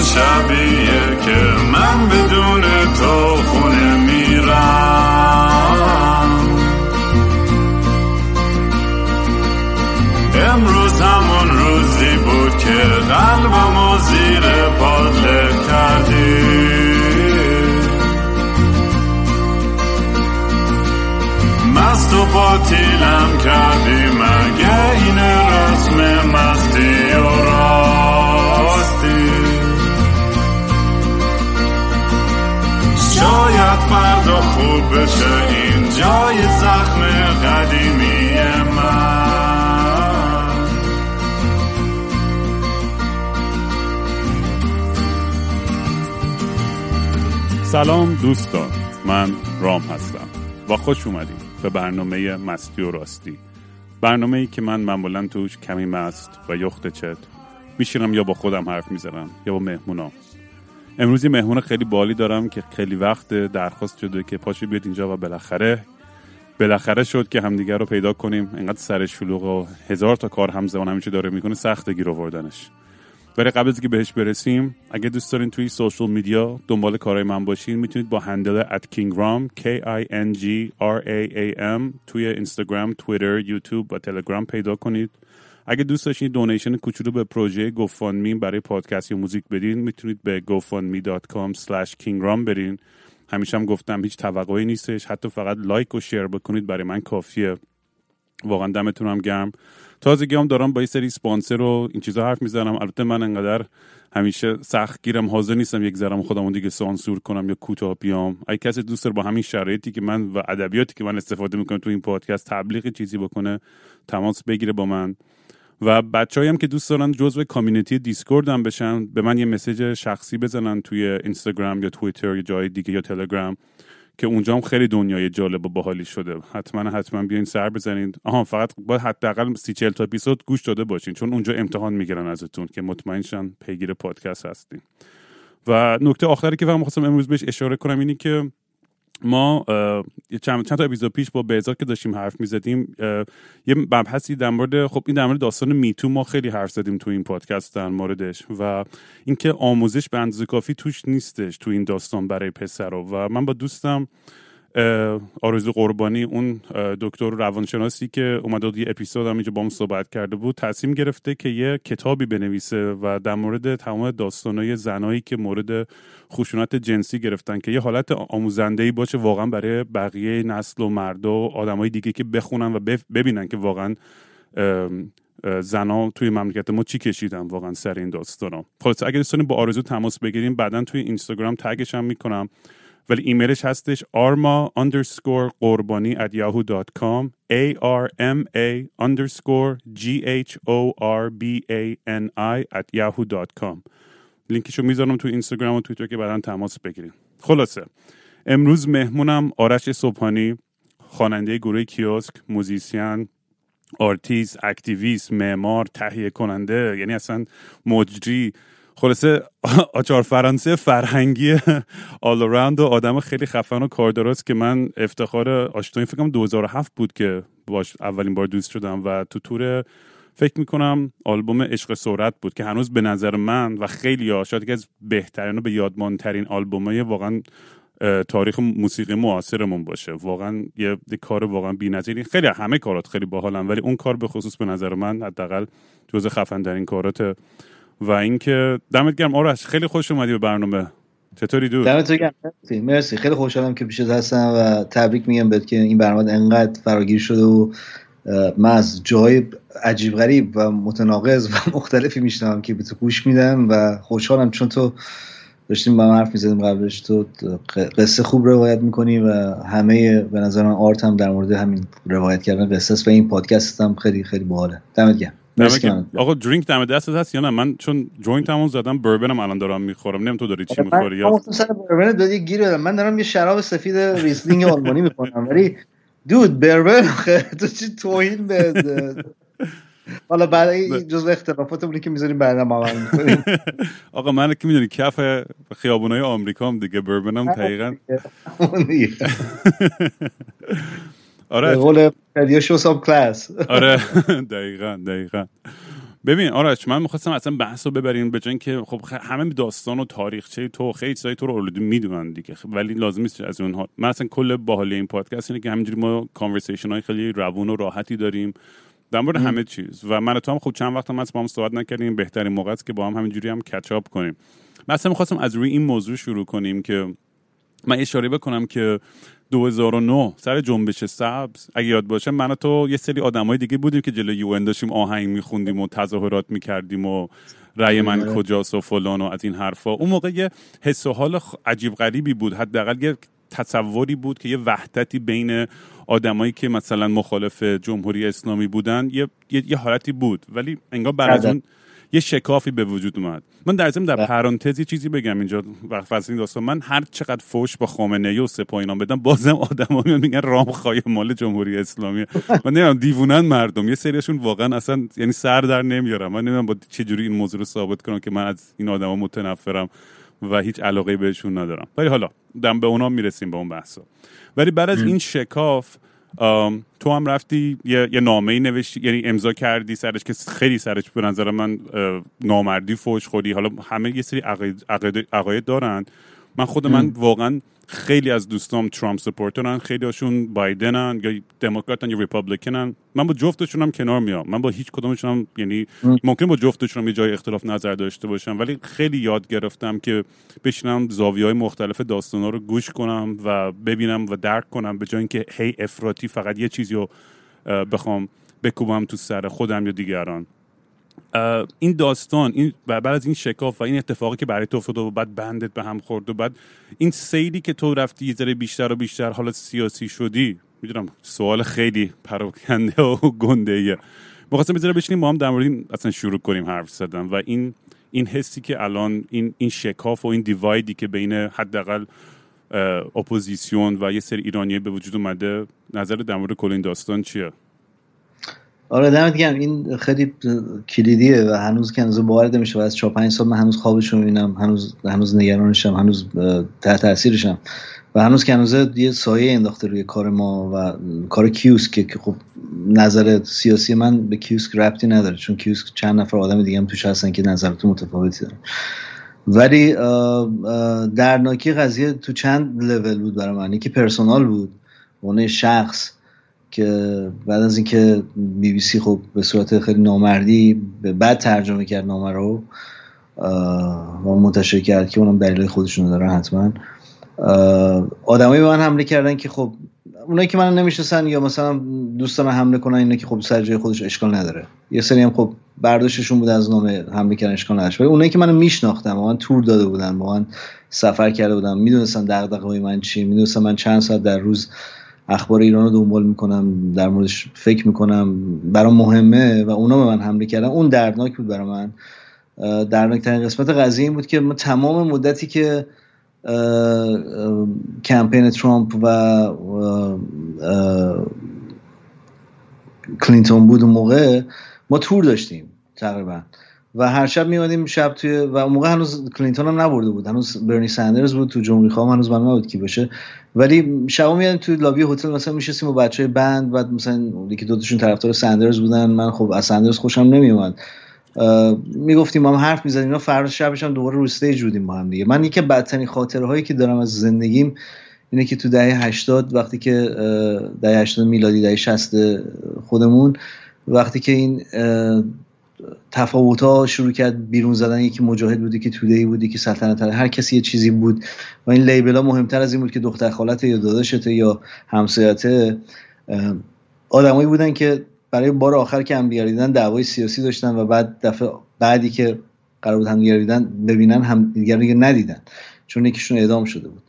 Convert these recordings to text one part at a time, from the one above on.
شبیه که من بدون تو بشه این جای زخم قدیمی من. سلام دوستان من رام هستم و خوش اومدیم به برنامه مستی و راستی. برنامه ای که من معمولا توش کمی مست و یخت چت میشینم یا با خودم حرف می‌زنم یا با مهمونا. امروز یه مهمون خیلی بالی دارم که خیلی وقت درخواست شده که پاشو بیاد اینجا و بالاخره بالاخره شد که همدیگر رو پیدا کنیم انقدر سر شلوغ و هزار تا کار همزمان همیشه داره می‌کنه سخت گیر آوردنش ولی قبل از که بهش برسیم اگه دوست دارین توی سوشال میدیا دنبال کارهای من باشین می‌تونید با هندل at kingram k i n g r a a m توی اینستاگرام، توییتر، یوتیوب و تلگرام پیدا کنید. اگه دوست داشتین دونیشن کوچولو به پروژه گوفاندمی برای پادکست یا موزیک بدین می‌تونید به gofundme.com slash kingram برین. همیشه هم گفتم هیچ توقعی نیستش. حتی فقط like و share بکنید برای من کافیه. واقعا دمتون هم گرم. تازگی هم دارم با یه سری سپانسر و این چیزا حرف می‌زنم. البته من انقدر همیشه سخت گیرم حاضر نیستم یک ذرم خودمو دیگه سانسور کنم یا کوتاه بیام. اگه کسی دوست داره با همین شرایطی که من و ادبیاتی که من استفاده می‌کنم تو این پادکست تبلیغ چیزی بکنه تماس بگیره با من. و بچه‌ای هم که دوست دارن جزو community دیسکورد هم بشن به من یه message شخصی بزنن توی اینستاگرام یا توییتر یا جای دیگه یا تلگرام که اونجا هم خیلی دنیای جالب و باحالی شده. حتما حتما بیاین سر بزنید آها فقط باید حداقل سی چل تا اپیزود گوش داده باشین چون اونجا امتحان می‌گیرن ازتون که مطمئن شن پیگیر پادکست هستین. و نکته آخری که من خواستم امروز بهش اشاره کنم اینی که ما چند, تا اپیزود پیش با بهزاد که داشتیم حرف می‌زدیم یه مبحثی در مورد خب این در مورد داستان میتو ما خیلی حرف زدیم تو این پادکست در موردش و اینکه آموزش به اندازه کافی توش نیستش تو این داستان برای پسر و من با دوستم آرزو قربانی اون دکتر روانشناسی که اومده یه اپیزود هم اینجا با هم صحبت کرده بود تصمیم گرفته که یه کتابی بنویسه و در مورد تمام داستانهای زنایی که مورد خشونت جنسی گرفتن که یه حالت آموزنده ای باشه واقعا برای بقیه نسل و مرد و آدمای دیگه که بخونن و ببینن که واقعا زنا توی مملکت ما چی کشیدن واقعا سر این داستانا. خلاص اگه دوستان با آرزو تماس بگیریم بعدا توی اینستاگرام تگش هم می‌کنم. ولی ایمیلش هستش arma underscore قربانی at yahoo.com a r m a underscore g h o r b a n i at yahoo.com لینکشو می‌ذارم تو اینستاگرام و تویتر که بعدا تماس بگیریم خلاصه امروز مهمونم آرش صبحانی خواننده گروه کیوسک musician artist activist معمار تهیه کننده یعنی اصلا مجری خلاصه آچار فرانسه فرهنگی آل و آدم خیلی خفن و کاردراست که من افتخار آشنایی فکر کنم 2007 بود که باش اولین بار دوست شدم و تو تور فکر می‌کنم آلبوم عشق سرعت بود که هنوز به نظر من و خیلی ها شاید که از بهترین و به یادمانترین آلبوم های واقعا تاریخ موسیقی معاصرمون باشه. واقعا یه, کار واقعا بی‌نظیری. خیلی همه کارات خیلی باحالن ولی اون کار به خصوص به نظر من حداقل جزء خفن ترین کارات و اینکه دمت گرم. آرش خیلی خوش اومدی به برنامه. چطوری دو دمت گرم. مرسی خیلی خوشحالم که پیشت هستم و تبریک میگم بهت که این برنامه انقدر فراگیر شده و من از جای عجیب غریب و متناقض و مختلفی میشنم که به تو گوش میدم و خوشحالم چون تو داشتیم با حرف می‌زدیم قبلش. تو قصه خوب روایت می‌کنی و همه به نظر من art هم در مورد همین روایت کردن قصه و این پادکست هم خیلی خیلی باحاله. دمت گرم. آقا drink دم دستت هست یا نه؟ من چون joint مو زدم بربنم الان دارم می‌خورم. نمی‌دونم تو داری چی می‌خوری یا بربن دادی گیر دادم من دارم یه شراب سفید Riesling آلمانی می‌کنم ولی dude bourbon تو چی توهین به حالا بعد این جزء اختلافاتمونه که می‌ذاریم بعدا ما می‌کنیم آقا من که می‌دونی کف خیابونای آمریکا هم دیگه بربنم دقیقاً. آره. قول شو کلاس. آره. دقیقا دقیقا. ببین آرش من می‌خواستم اصلا بحث رو ببریم به که خب همه داستان و تاریخچه تو خیلی چیزای تو رو اولدی می‌دونن دیگه. خب ولی لازم نیست از اونها. من اصلا کل باحالی این پادکست اینه که همینجوری ما کانورسیشن های خیلی روون و راحتی داریم در مورد همه چیز. و من تو هم خب چند وقت هم از با هم صحبت نکردیم. بهترین موقع است که با هم همینجوری هم کچاپ کنیم. من اصلا می‌خواستم از روی این موضوع شروع کنیم که من اشاره بکنم که 2009 سر جنبش سبز. اگه یاد باشه من و تو یه سری آدمای دیگه بودیم که جلوی یو داشتیم آهنگ میخوندیم و تظاهرات می‌کردیم و رأی من آره. کجاست و فلان و از این حرفا. اون موقع یه حس و حال عجیب غریبی بود. حداقل یه تصوری بود که یه وحدتی بین آدمایی که مثلا مخالف جمهوری اسلامی بودن یه, یه،, حالتی بود. ولی انگار بعد از اون یه شکافی به وجود اومد. من در ضمن در. پرانتزی چیزی بگم اینجا وقت این داستان من هر چقدر فوش با خامنه ای و سپاه اینا بدم بازم آدما میان میگن رام خای مال جمهوری اسلامی. من نمی‌دونم دیوونن مردم. یه سریشون واقعا اصلا یعنی سر در نمیارم. من نمی‌دونم با چه جوری این موضوع رو ثابت کنم که من از این آدما متنفرم و هیچ علاقه بهشون ندارم. ولی حالا دم به اونا می‌رسیم به اون بحثا. ولی بعد از این شکاف تو هم رفتی یه, یه نامه ای نوشتی یعنی امضا کردی سرش که خیلی سرش به نظر من نامردی فوش خودی حالا همه یه سری عقاید دارن. من خود من واقعا خیلی از دوستام ترامپ سپورترن خیلی هاشون بایدنن یا دموکراتن یا ریپابلیکنن. من با جفتشون هم کنار میام. من با هیچ کدومشون هم یعنی ممکن با جفتشون یه جای اختلاف نظر داشته باشم ولی خیلی یاد گرفتم که بشینم زاویه های مختلف داستانا رو گوش کنم و ببینم و درک کنم به جای اینکه هی افراطی فقط یه چیزی رو بخوام بکوبم تو سر خودم یا دیگران. این داستان این بعد از این شکاف و این اتفاقی که برای تو افتاد و بعد بندت به هم خورد و بعد این سیلی که تو رفتی یه ذره بیشتر و بیشتر حالا سیاسی شدی می‌دونم سوال خیلی پراکنده و گنده ایه می‌خواستم بذاره بشینیم ما هم در مورد اصلا شروع کنیم حرف زدن و این این حسی که الان این این شکاف و این دیوایدی که بین حداقل اپوزیسیون و یه سری ایرانی به وجود اومده نظر در مورد کل این داستان چیه؟ آره دمت گرم. این خیلی کلیدیه و هنوز که هنوز باورد میشه و از 4 5 سال من هنوز خوابش رو می‌بینم هنوز هنوز نگرانشم هنوز تحت تاثیرشم. و هنوز که هنوز یه سایه انداخته روی کار ما و کار کیوسک که خب نظر سیاسی من به کیوسک ربطی نداره چون کیوسک چند نفر آدم دیگه هم توش هستن که نظرات متفاوتی دارن. ولی درناکی قضیه تو چند لول بود برای من؟ یکی پرسونال بود اون شخص. که بعد از اینکه بی بی سی خب به صورت خیلی نامردی به بعد ترجمه کرد نامه رو و منتشر کرد که اونم دلیل خودشون دارن حتما. آدمایی به من حمله کردن که خب اونایی که منو نمی‌شناسن یا مثلا دوستان حمله کنن اینا که خب سر جای خودش اشکال نداره. یه سری هم خب برداشتشون بود از نامه حمله کردن اشکال نداشت. ولی اونایی که منو میشناختن با من تور داده بودن با من سفر کرده بودن می‌دونستن دغدغه‌های من چی می‌دونستن من چند ساعت در روز اخبار ایران رو دنبال می‌کنم در موردش فکر می‌کنم. برام مهمه و اونا به من حمله کردن. اون دردناک بود برای من. دردناکترین قسمت قضیه این بود که ما تمام مدتی که کمپین ترامپ و کلینتون بود اون موقع ما تور داشتیم تقریبا. و هر شب میومدیم شب توی و اون موقع هنوز کلینتون هم نبرده بود. هنوز برنی سندرز بود تو جمهوری خواه هنوز معلوم نبود کی باشه. ولی شب میادیم توی لابی هتل مثلا میشستیم و بچه band و مثلا یکی دو تاشون طرفدار سندرز بودن. من خب از سندرز خوشم نمیومد می‌گفتیم ما هم حرف می‌زدیم اینا فردا شبش هم دوباره رو stage بودیم با هم دیگه. من یکی بدترین خاطره هایی که دارم از زندگیم اینه که تو دهه 80 وقتی که دهه 80 میلادی دهه 60 خودمون وقتی که این تفاوت ها شروع کرد بیرون زدن یکی مجاهد بودی که توده ای بودی که سلطنت هر کسی یه چیزی بود. و این لیبل ها مهمتر از این بود که دختر خالت یا داداشته یا همسایته آدمایی بودن که برای بار آخر که هم دیدن دعوای سیاسی داشتن و بعد دفعه بعدی که قرار بود هم دیدن ببینن هم دیگر ندیدن. چون یکیشون اعدام شده بود.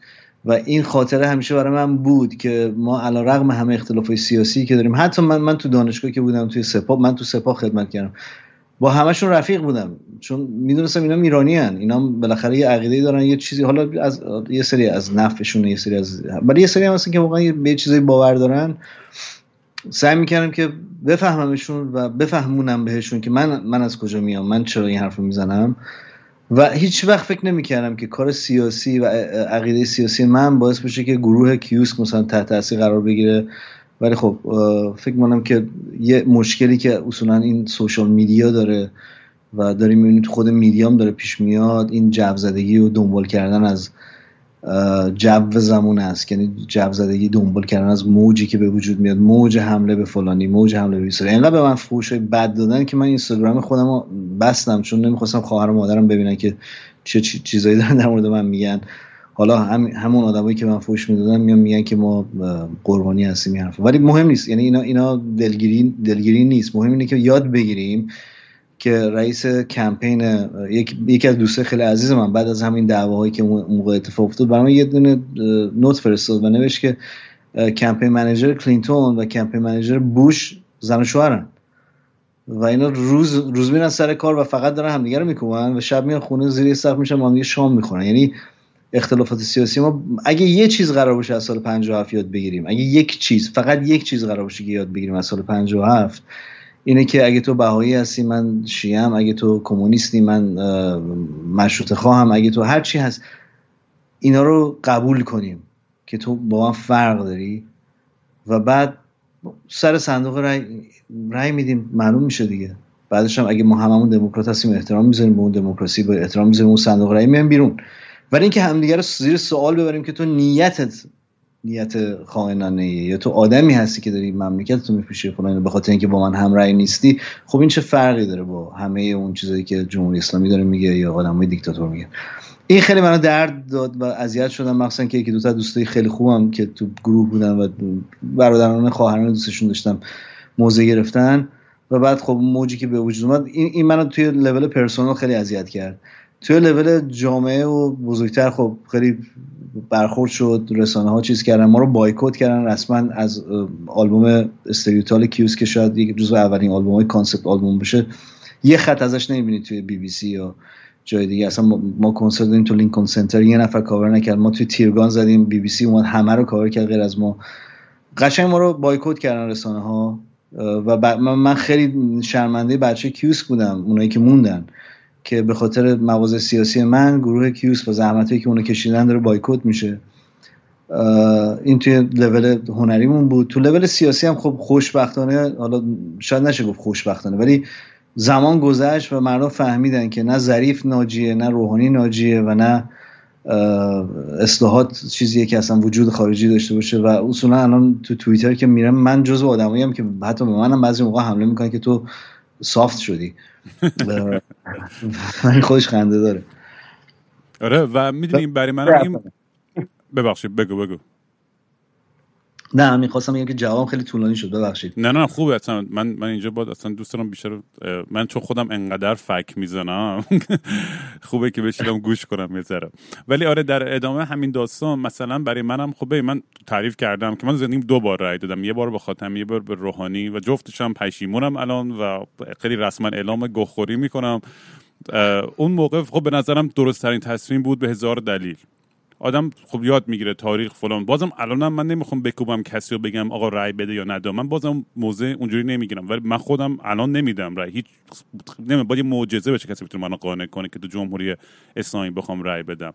و این خاطره همیشه برای من بود که ما علا رغم همه اختلاف سیاسی که داریم. حتی من من تو دانشگاه که بودم توی سپاه من تو سپاه خدمت کردم. با همشون رفیق بودم. چون می‌دونستم اینا ایرانی هن. اینا بالاخره یه عقیده دارن یه چیزی. حالا از یه سری از نفعشون یه سری از ولی یه سری هم هستن که واقعا به چیزی باور دارن. سعی می‌کردم که بفهممشون و بفهمونم بهشون که من من از کجا میام من چرا این حرف می‌زنم. و هیچ وقت فکر نمی‌کردم که کار سیاسی و عقیده سیاسی من باعث بشه که گروه کیوسک مثلا تحت تاثیر قرار بگیره. ولی خب فکر کنم که یه مشکلی که اصولا این سوشال میدیا داره و داریم می‌بینیم تو خود میدیام داره پیش میاد این جو زدگی و دنبال کردن از جو زمون است. یعنی جو زدگی دنبال کردن از موجی که به وجود میاد. موج حمله به فلانی موج حمله به بیساری اینقدر به من فوش بد دادن که من اینستاگرام خودم رو بستم چون نمی‌خواستم خواهر و مادرم ببینن که چه چیزایی دارن در مورد من میگن. حالا هم همون آدمایی که من فوش می‌دادن میان میگن که ما قربانی هستیم این ولی مهم نیست. یعنی اینا اینا دلگیری دلگیری نیست. مهم اینه که یاد بگیریم که رئیس کمپین یک یکی از دوستای خیلی عزیز من بعد از همین دعواهایی که موقع اتفاق افتاد برام یه دونه نوت فرستاد و نوشت که کمپین منیجر کلینتون و کمپین منیجر بوش زن و شوهرن. و اینا روز روز میرن سر کار و فقط دارن همدیگه رو میکوبن و شب میان خونه زیر سقف میشن با هم شام می‌خورن. یعنی اختلافات سیاسی ما اگه یه چیز قرار باشه از سال 57 یاد بگیریم اگه یک چیز فقط یک چیز قرار باشه که یاد بگیریم از سال 57 اینه که اگه تو بهایی هستی من شیعم اگه تو کمونیستی من مشروط خواهم اگه تو هر چی هست اینا رو قبول کنیم که تو با من فرق داری. و بعد سر صندوق رای, رای میدیم معلوم میشه دیگه. بعدش هم اگه ما هممون دموکرات هستیم احترام می‌ذاریم به اون دموکراسی با احترام می‌ذاریم اون صندوق رای میایم بیرون. ولی اینکه همدیگه رو زیر سوال ببریم که تو نیتت نیت خائنانه یا تو آدمی هستی که داری مملکت تو میپوشی فلان به خاطر اینکه با من همراه نیستی خب این چه فرقی داره با همه اون چیزایی که جمهوری اسلامی داره میگه یا آدمای دیکتاتور میگه؟ این خیلی منو درد داد و اذیت شدم مخصوصا که یکی دو تا دوستای خیلی خوبم که تو گروه بودن و برادران خواهران دوستشون داشتم موزه گرفتن. و بعد خب موجی که به وجود اومد این منو توی level personal خیلی اذیت کرد. توی لول جامعه و بزرگتر خب خیلی برخورد شد رسانه ها چیز کردن ما رو بایکوت کردن رسما از آلبوم Stereotypical کیوسک که شاید یک جزو اولین آلبوم های concept album بشه. یه خط ازش نمی‌بینید توی بی بی سی یا جای دیگه. اصلا ما کنسرت دادیم تو لینکن سنتر. یه نفر کاور نکرد. ما توی تیرگان زدیم. بی بی سی اومد همه رو کاور کرد غیر از ما. قشنگ ما رو بایکوت کردن رسانه ها و من خیلی شرمنده بچه کیوس بودم. اونایی که موندن. که به خاطر مواضع سیاسی من گروه کیوس و زحمتی که اونو کشیدن داره بایکوت میشه. این توی لول هنریمون بود. تو لول سیاسی هم خب خوشبختانه حالا شاید نشه گفت خوشبختانه ولی زمان گذشت و مردم فهمیدن که نه ظریف ناجیه نه روحانی ناجیه و نه اصلاحات چیزیه که اصلا وجود خارجی داشته باشه. و اصولا الان تو توییتر که میرم من جزو آدمایی هم که حتی به منم بعضی موقع حمله می‌کنن که تو سافت شدی. من خودش خنده داره. آره و می‌دونیم برای من این ببخشید بگو بگو. نه من خواستم بگم که جواب خیلی طولانی شد ببخشید. نه نه خوبه. اصلا من من اینجا باید اصلا دوست دارم بیشتر من چون خودم انقدر فک می‌زنم خوبه که بشینم گوش کنم یه ولی آره در ادامه همین داستان مثلا برای منم خوبه. من تعریف کردم که من زندگیم دو بار رای دادم. یه بار به خاتمی یه بار به روحانی و جفتش هم پشیمونم الان و خیلی رسما اعلام گخوری می‌کنم. اون موقع خب به نظرم درست ترین تصمیم بود به هزار دلیل. آدم خب یاد می‌گیره تاریخ فلان. بازم الانم من نمی‌خوام بکوبم کسی رو بگم آقا رای بده یا نده. من بازم موضع اونجوری نمی‌گیرم. ولی من خودم الان نمیدم رای هیچ نمی باید معجزه بشه کسی بتونه منو قانع کنه که تو جمهوری اسلامی بخوام رای بدم.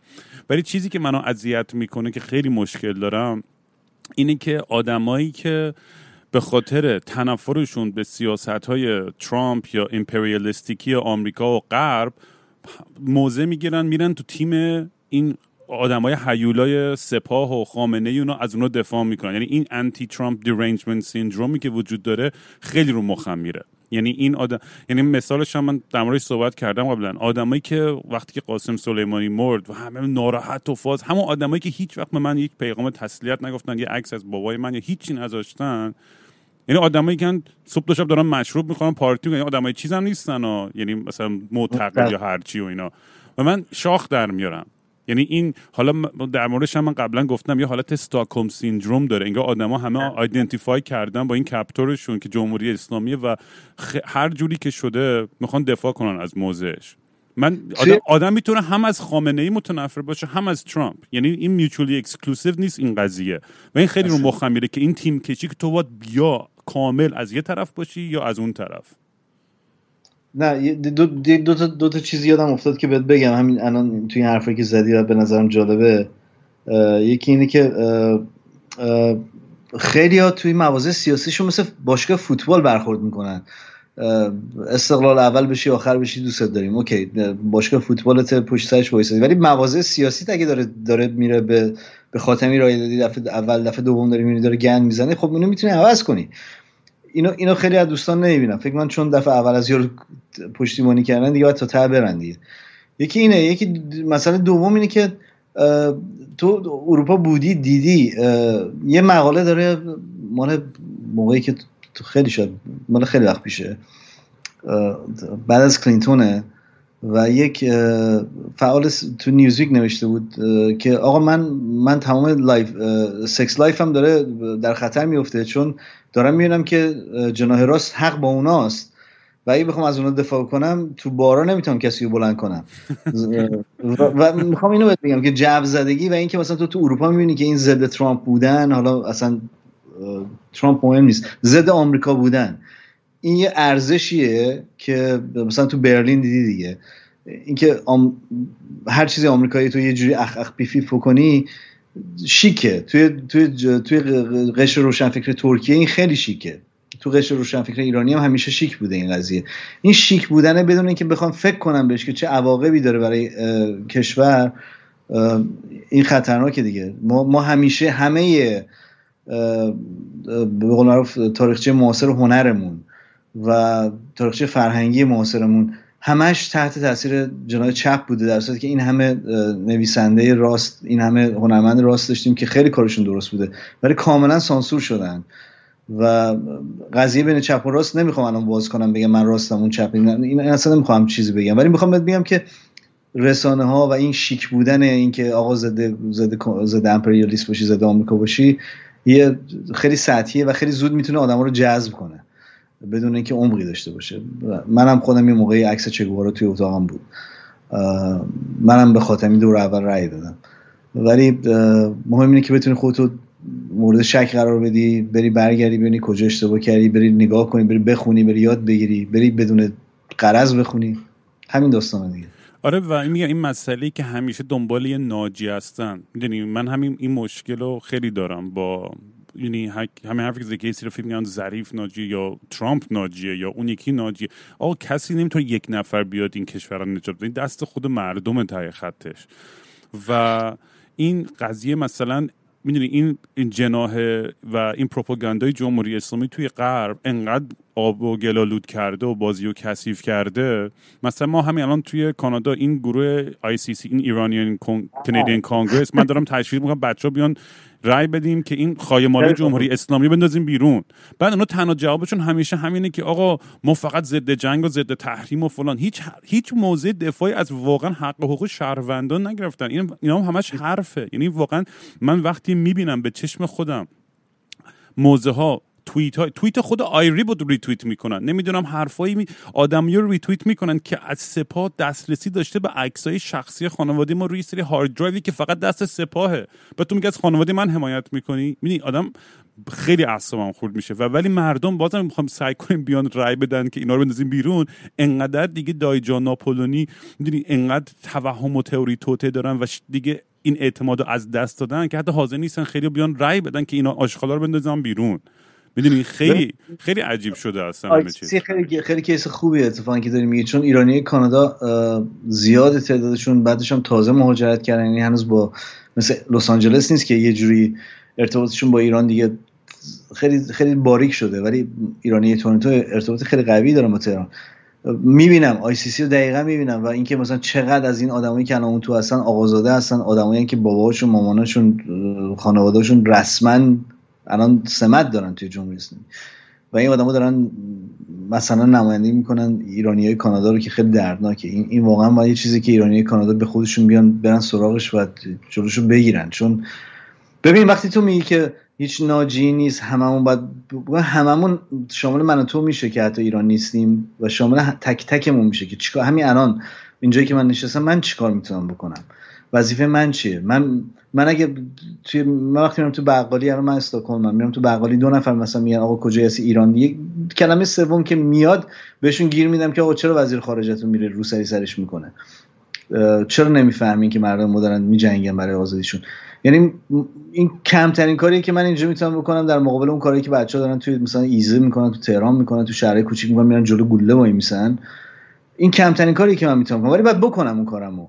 ولی چیزی که منو اذیت می‌کنه که خیلی مشکل دارم اینه که آدمایی که به خاطر تنفرشون به سیاست های ترامپ یا امپریالیستیکی آمریکا و غرب موضع می‌گیرن میرن تو تیم این آدمای حیولای سپاه و خامنه ای اونا از اونا دفاع می‌کنن. یعنی این انتی ترامپ دیرنجمنت سیندرومی که وجود داره خیلی رو مخم میره. یعنی این آدم یعنی مثالش هم من در موردش صحبت کردم قبلا. آدمایی که وقتی که قاسم سلیمانی مرد و همه ناراحت و فاز همون آدمایی که هیچ وقت به من یک پیغام تسلیت نگفتن یه عکس از بابای من یا هیچی نذاشتن یعنی آدمایی که صبح شب دارن مشروب می‌خورن پارتی یعنی آدمای چیزم نیستن ها. یعنی مثلا معتقد یا هرچی و اینا. و من شاخ در میارم. یعنی این حالا در موردش هم من قبلا گفتم یه حالت استاکوم سیندروم داره. انگار آدما همه آیدنتیفای کردن با این کپتورشون که جمهوری اسلامی و هر جوری که شده می‌خوان دفاع کنن از موضعش. من آدم, آدم می‌تونه هم از خامنه ای متنفر باشه هم از ترامپ. یعنی این mutually exclusive نیست این قضیه. و این خیلی رو مخم میره که این تیم کشی که تو باید بیا کامل از یه طرف باشی یا از اون طرف. نه دو, دو, تا, دو تا چیزی یادم افتاد که بهت بگم. همین الان توی این حرفی که زدی به نظرم جالبه. یکی اینه که خیلی ها توی مواضع سیاسیشون مثل باشگاه فوتبال برخورد می‌کنن. استقلال اول بشی آخر بشی دوست داریم. اوکی باشگاه فوتبالت پشت سرش وایسادی. ولی مواضع سیاسی اگه داره داره میره به به خاتمی رای دادی دفعه اول دفعه دوم داری میری داره گند می‌زنه خب اینو می‌تونی عوض کنی. اینو اینو خیلی از دوستان نمی‌بینم. فکر من چون دفعه اول از یارو پشتیبانی کردن دیگه باید تا ته برن دیگه یکی اینه یکی مثلا دوم اینه که تو اروپا بودی دیدی یه مقاله داره مال موقعی که تو خیلی شد مال خیلی وقت پیشه بعد از کلینتونه. و یک فعال تو نیوزویک نوشته بود که آقا من من تمام لایف سکس لایف هم داره در خطر میفته چون دارم می‌بینم که جناه راست حق با اوناست. و اگه بخوام از اونا دفاع کنم تو بارا نمی‌تونم کسی رو بلند کنم. و, می‌خوام اینو بهت بگم که جو زدگی و اینکه مثلا تو تو اروپا می‌بینی که این ضد ترامپ بودن حالا اصلا ترامپ مهم نیست. ضد آمریکا بودن. این یه ارزشیه که مثلا تو برلین دیدی دیگه. اینکه هر چیزی آمریکایی تو یه جوری اخ اخ بیفی کنی شیکه. توی توی توی قشر روشنفکر ترکیه این خیلی شیکه. تو قشر روشنفکر ایرانی هم همیشه شیک بوده این قضیه. این شیک بودنه بدون اینکه بخوام فکر کنم بهش که چه عواقبی داره برای کشور. این خطرناکه دیگه. ما, ما همیشه همه به قول معروف تاریخچه معاصر هنرمون. و تاریخچه فرهنگی معاصرمون همش تحت تاثیر جناه چپ بوده در صورتی که این همه نویسنده راست این همه هنرمند راست داشتیم که خیلی کارشون درست بوده ولی کاملا سانسور شدن. و قضیه بین چپ و راست نمی‌خوام الان باز کنم بگم من راستم اون چپ. این اصلا نمی‌خوام چیزی بگم. ولی می‌خوام بگم که رسانه ها و این شیک بودن اینکه آقا زده زده زده امپریالیست باشی زده آمریکا باشی یه خیلی سطحیه و خیلی زود می‌تونه آدم رو جذب کنه. بدون اینکه عمقی داشته باشه. منم خودم یه موقعی عکس چگوارا توی اتاقم بود. منم به خاتمی دور اول رأی دادم. ولی مهم اینه که بتونی خودتو مورد شک قرار بدی بری برگردی ببینی کجا اشتباه کردی بری نگاه کنی بری بخونی بری یاد بگیری بری بدون قرض بخونی. همین داستانه دیگه. آره و این میگم این مسئله که همیشه دنبال یه ناجی هستن. می‌دونی من همین این مشکل رو خیلی دارم با یعنی همه حرفی که کسی رو فکر میگن ظریف ناجی یا ترامپ ناجیه یا اون یکی ناجیه. آقا کسی نمی‌تونه یک نفر بیاد این کشور رو نجات بده. دست خود مردم تای خطش. و این قضیه مثلا می‌دونی این این جناه و این پروپاگاندای جمهوری اسلامی توی غرب انقدر آب و گلالود کرده و بازی و کثیف کرده. مثلا ما همین الان توی کانادا این گروه ICC این ایرانیان کانگرس من دارم تشویق می‌کنم بچه بیان رای بدیم که این خایمالی جمهوری اسلامی بندازیم بیرون. بعد اونا تنها جوابشون همیشه همینه که آقا ما فقط ضد جنگ و ضد تحریم و فلان. هیچ هیچ موضع دفاعی از واقعا حق و حقوق شهروندان نگرفتن. این اینا هم همش حرفه. یعنی واقعا من وقتی می‌بینم به چشم خودم موزه ها توییت های توییت خود آیری بود ریتویت می‌کنن. نمی‌دونم حرفایی می... آدمی رو ریتویت می‌کنن که از سپاه دسترسی داشته به های شخصی خانواده ما روی سری هارد درایوی که فقط دست سپاهه. بعد تو میگه از خانواده من حمایت می‌کنی؟ می‌دونی آدم خیلی اعصابم خورد میشه. و ولی مردم بازم می‌خوام سعی کنیم بیان رای بدن که اینا رو بندازیم بیرون. انقدر دیگه دایی جان ناپلئونی می‌دونی انقدر توهم و تئوری توته دارن و دیگه این اعتماد رو از دست دادن که حتی حاضر نیستن خیلی بیان رای بدن که اینا آشغالا رو بندازن بیرون. می‌دونی خیلی خیلی عجیب شده اصلا همه چیز. خیلی خیلی کیس خوبی اتفاقی که داری میگی چون ایرانی کانادا زیاد تعدادشون بعدش هم تازه مهاجرت کردن. یعنی هنوز با مثل لس آنجلس نیست که یه جوری ارتباطشون با ایران دیگه خیلی خیلی باریک شده. ولی ایرانی تورنتو ارتباط خیلی قوی دارن با تهران. می‌بینم. آی سی سی رو دقیقا می‌بینم. و اینکه مثلا چقدر از این آدمایی که الان تو هستن آقازاده هستن آدمایی که باباشون ماماناشون خانوادهشون رسما الان سمت دارن توی جمهوری اسلامی. و این آدما دارن مثلا نمایندگی می‌کنن ایرانی های کانادا رو که خیلی دردناکه. این, این واقعا باید یه چیزی که ایرانی کانادا به خودشون بیان برن سراغش و جلوشو بگیرن. چون ببین وقتی تو میگی که هیچ ناجی نیست هممون باید هممون شامل من و تو میشه که حتی ایران نیستیم و شامل تک تکمون میشه که چیکار؟ همین الان اینجایی که من نشستم من چیکار می‌تونم بکنم؟ وظیفه من چیه؟ من من اگه توی من وقتی میرم تو بقالی الان من استکهلم میرم تو بقالی دو نفر مثلا میگن آقا کجای هستی ایران؟ یک کلمه سوم که میاد بهشون گیر میدم که آقا چرا وزیر خارجتون میره رو سری سرش می‌کنه؟ چرا نمی‌فهمین که مردم ما دارن میجنگن برای آزادیشون؟ یعنی این کمترین کاریه که من اینجا می‌تونم بکنم در مقابل اون کاری که بچه ها دارن توی مثلا ایذه می‌کنن تو تهران می‌کنن تو شهرهای کوچیک می‌کنن میرن جلو گوله وایمیسن. این کمترین کاری که من می‌تونم کنم. ولی باید بکنم اون کارمو.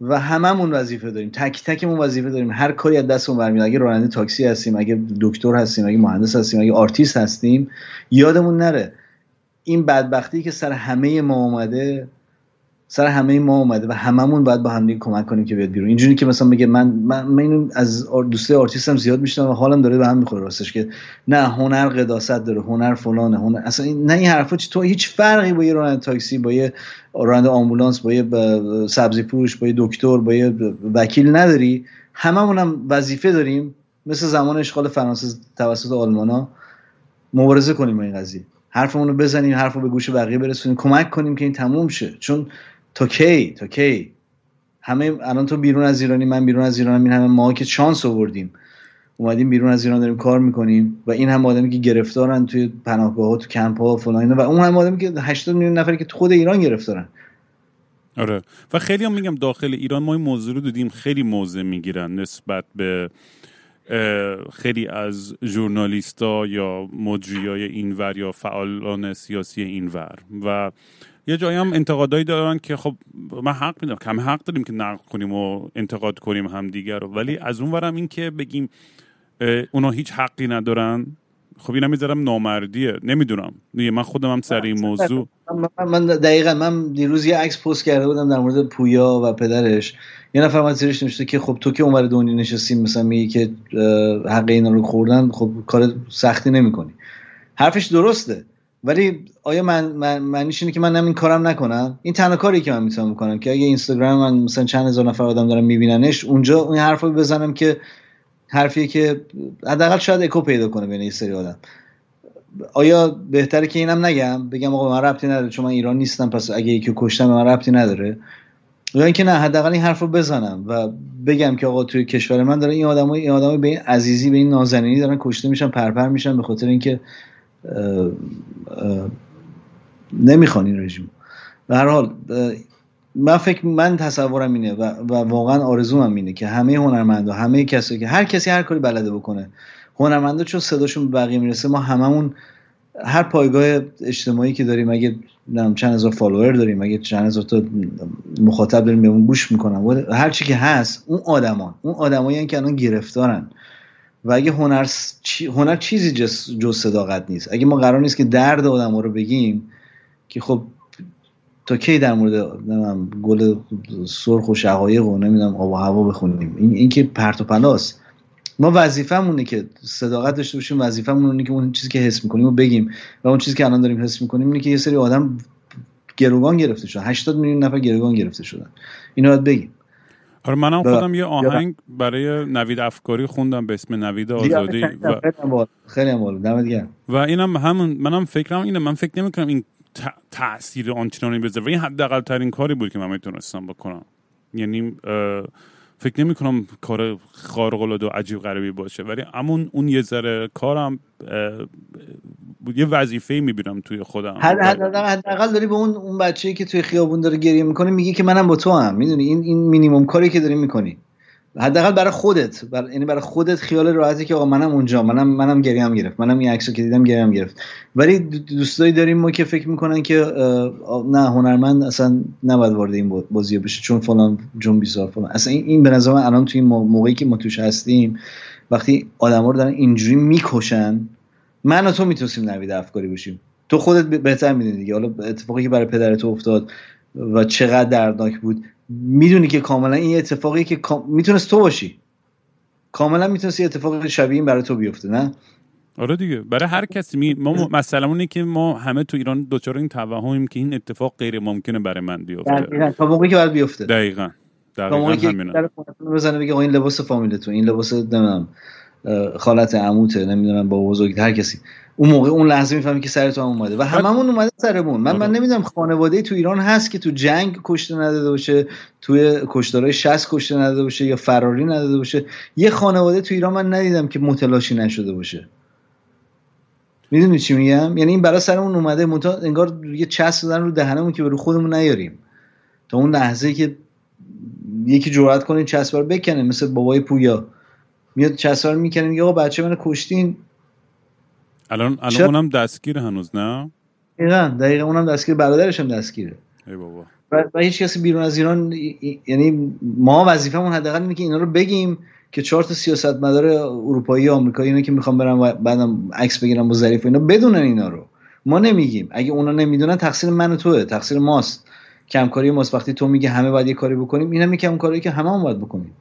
و هممون وظیفه داریم. تک تکمون وظیفه داریم. هر کاری از دستمون برمیاد اگه راننده تاکسی هستیم اگه دکتر هستیم اگه مهندس هستیم اگه آرتیست هستیم یادمون نره. این بدبختی که سر همه ما اومده سر همه ما اومده و هممون باید با همدیگه کمک کنیم که بیاد بیرون. اینجوری که مثلا میگه من من, من از دوستای آرتیستم زیاد میشنم و حالم داره به هم می‌خوره راستش که نه هنر قداست داره هنر فلانه هنر اصلا نه این حرفا تو هیچ فرقی با یه راننده تاکسی با یه راننده آمبولانس با یه سبزی پوش با یه دکتر با یه وکیل نداری. هممون هم وظیفه داریم. مثل زمان اشغال فرانسه توسط آلمانا مبارزه کنیم با این قضیه. حرفمون رو بزنیم حرف رو به گوش بقیه برسونیم کمک کنیم که این تموم شه. چون تا کی? تا کی? همه الان تو بیرون از ایرانی من بیرون از ایرانم این همه ما که چانس آوردیم. اومدیم بیرون از ایران داریم کار می‌کنیم و این هم آدمی که گرفتارن توی پناهگاه ها تو کمپ ها و فلان و اون هم آدمی که 80 میلیون نفری که تو خود ایران گرفتارن. آره. و خیلی هم میگم داخل ایران ما این موضوع رو دیدیم خیلی موضع می‌گیرن نسبت به خیلی از ژورنالیستا یا مجریای اینور یا فعالان سیاسی اینور. و یه جایی هم انتقادایی دارن که خب من حق میدم کم حق داریم که نقد کنیم و انتقاد کنیم هم دیگر رو. ولی از اون ورم این که بگیم اونا هیچ حقی ندارن خب اینم می‌ذارم نامردیه نمی‌دونم. من خودم هم سر این موضوع من دقیقا من دیروز یه عکس پست کرده بودم در مورد پویا و پدرش. یه نفر من زیرش نوشته که خب تو که اونور دنیا نشستیم مثلا میگی که حق اینا رو خوردن خب کار سختی نمی‌کنی. حرفش درسته. ولی آیا من, من معنیش اینه که من این کارم نکنم؟ این تنها کاری که من می‌تونم بکنم که اگه اینستاگرام من مثلا چند هزار نفر آدم دارم میبیننش اونجا اون حرف رو بزنم که حرفیه که حداقل شاید اکو پیدا کنه بین این سری آدم. آیا بهتره که اینم نگم؟ بگم آقا من ربطی نداره چون من ایران نیستم پس اگه یکی کشتم من ربطی نداره. یا اینکه نه حداقل این حرف رو بزنم و بگم که آقا توی کشور من داره این آدمای این آدمای به این عزیزی به این نازنینی دارن کشته میشن پرپر میشن به خاطر اینکه نمی‌خوان این رژیم. به هر حال من فکر من تصورم اینه و, و واقعا آرزوم اینه که همه هنرمندا همه کسی که هر کسی هر کاری بلده بکنه هنرمندا چون صداشون به بقیه می‌رسه ما هممون هر پایگاه اجتماعی که داریم اگه چند هزار فالوور داریم اگه چند هزار تا مخاطب داریم به اون گوش می‌کنن هر چی که هست اون آدمان اون آدمایی که الان گرفتارن. و اگه هنر, هنر چیزی جز, جز صداقت نیست. اگه ما قرار نیست که درد آدم رو بگیم که خب تا کی در مورد گل سرخ و شقایق و نمی‌دونم آب و هوا بخونیم؟ این, این که پرت و پلاست. ما وظیفمونه که صداقت داشته باشیم. وظیفمون اینه که اون چیزی که حس می‌کنیم و بگیم و اون چیزی که الان داریم حس می‌کنیم اینه که یه سری آدم گروگان گرفته شدن. 80 میلیون نفر گروگان گرفته شدن. اینو باید بگیم. آره منم خودم یه آهنگ برای نوید افکاری خوندم به اسم نوید آزادی و خیلی هم و اینم همون منم فکرم اینه من فکر نمی کنم این تاثیر آنچنانی بذاره. و این حداقل ترین کاری بود که من می‌تونستم بکنم. یعنی فکر نمی کنم کار خارق العاده و عجیب غریبی باشه. ولی همون اون یه ذره کارم یه وظیفه می‌بینم توی خودم. حداقل داری به اون اون بچه‌ای که توی خیابون داره گریه می‌کنه میگی که منم با تو هم. می‌دونی؟ این این مینیمم کاری که داری می‌کنی. حداقل برای خودت. بر... یعنی برای خودت خیال راحتی که آقا منم اونجا منم منم گریم گرفت. منم این عکسو که دیدم گریم گرفت. ولی دوستایی داریم ما که فکر می‌کنن که نه هنرمند اصلا نباید وارد این بازی بشه چون فلان جون بیزار فلان. اصلا این, این به نظر من الان توی موقعی که ما توش هستیم وقتی آدما رو دارن اینجوری می‌کشن من و تو می‌تونستیم نوید افکاری باشیم. تو خودت بهتر می‌دونی دیگه. حالا اتفاقی که برای پدر تو افتاد و چقدر دردناک بود می‌دونی که کاملا این اتفاقی که می‌تونست تو باشی. کاملا می‌تونست یه اتفاق شبیه این برای تو بیفته نه؟ آره دیگه. برای هر کسی می... ما مثلا اونه که ما همه تو ایران دوچار این توهمیم که این اتفاق غیر ممکنه برای من بیفته. تا موقعی که باید بیفته. دقیقا. دقیقا همینه. بزنه بگه این لباس فامیلتون این لباس نمی‌دونم خالت عموته نمی‌دونم با بزرگ هر کسی. اون موقع اون لحظه می‌فهمی که سر تو هم اومده. و هممون اومده سرمون من من آره. نمی‌دونم خانواده تو ایران هست که تو جنگ کشته نداده باشه توی کشتارهای 60 کشته نداده باشه یا فراری نداده باشه. یه خانواده تو ایران من ندیدم که متلاشی نشده باشه. می‌دونی چی میگم؟ یعنی این برای سرمون اومده متا انگار یه چسب دادن رو دهنمون که به رو خودمون نیاریم. تا اون لحظه که یکی جرأت کنه چسبار بکنه مثل بابای پویا. میاد چسبار می‌کنه میگه آقا بچه منو کشتین. الان الان اونم دستگیر هنوز نه؟ دقیقا دقیقا اونم دستگیر برادرش هم دستگیره. ای بابا. و, و هیچ کسی بیرون از ایران یعنی ما وظیفمون حداقل اینه که اینا رو بگیم که چهار تا سیاستمدار اروپایی و آمریکایی اینا که می‌خوام برم و بعدم عکس بگیرم با ظریف اینا بدونن اینا رو. ما نمیگیم. اگه اونا نمی‌دونن تقصیر من و توه. تقصیر ماست. کمکاری ماست. وقتی تو میگه همه باید یه کاری بکنیم اینا میگه اون کاری که همه هم باید بکنیم.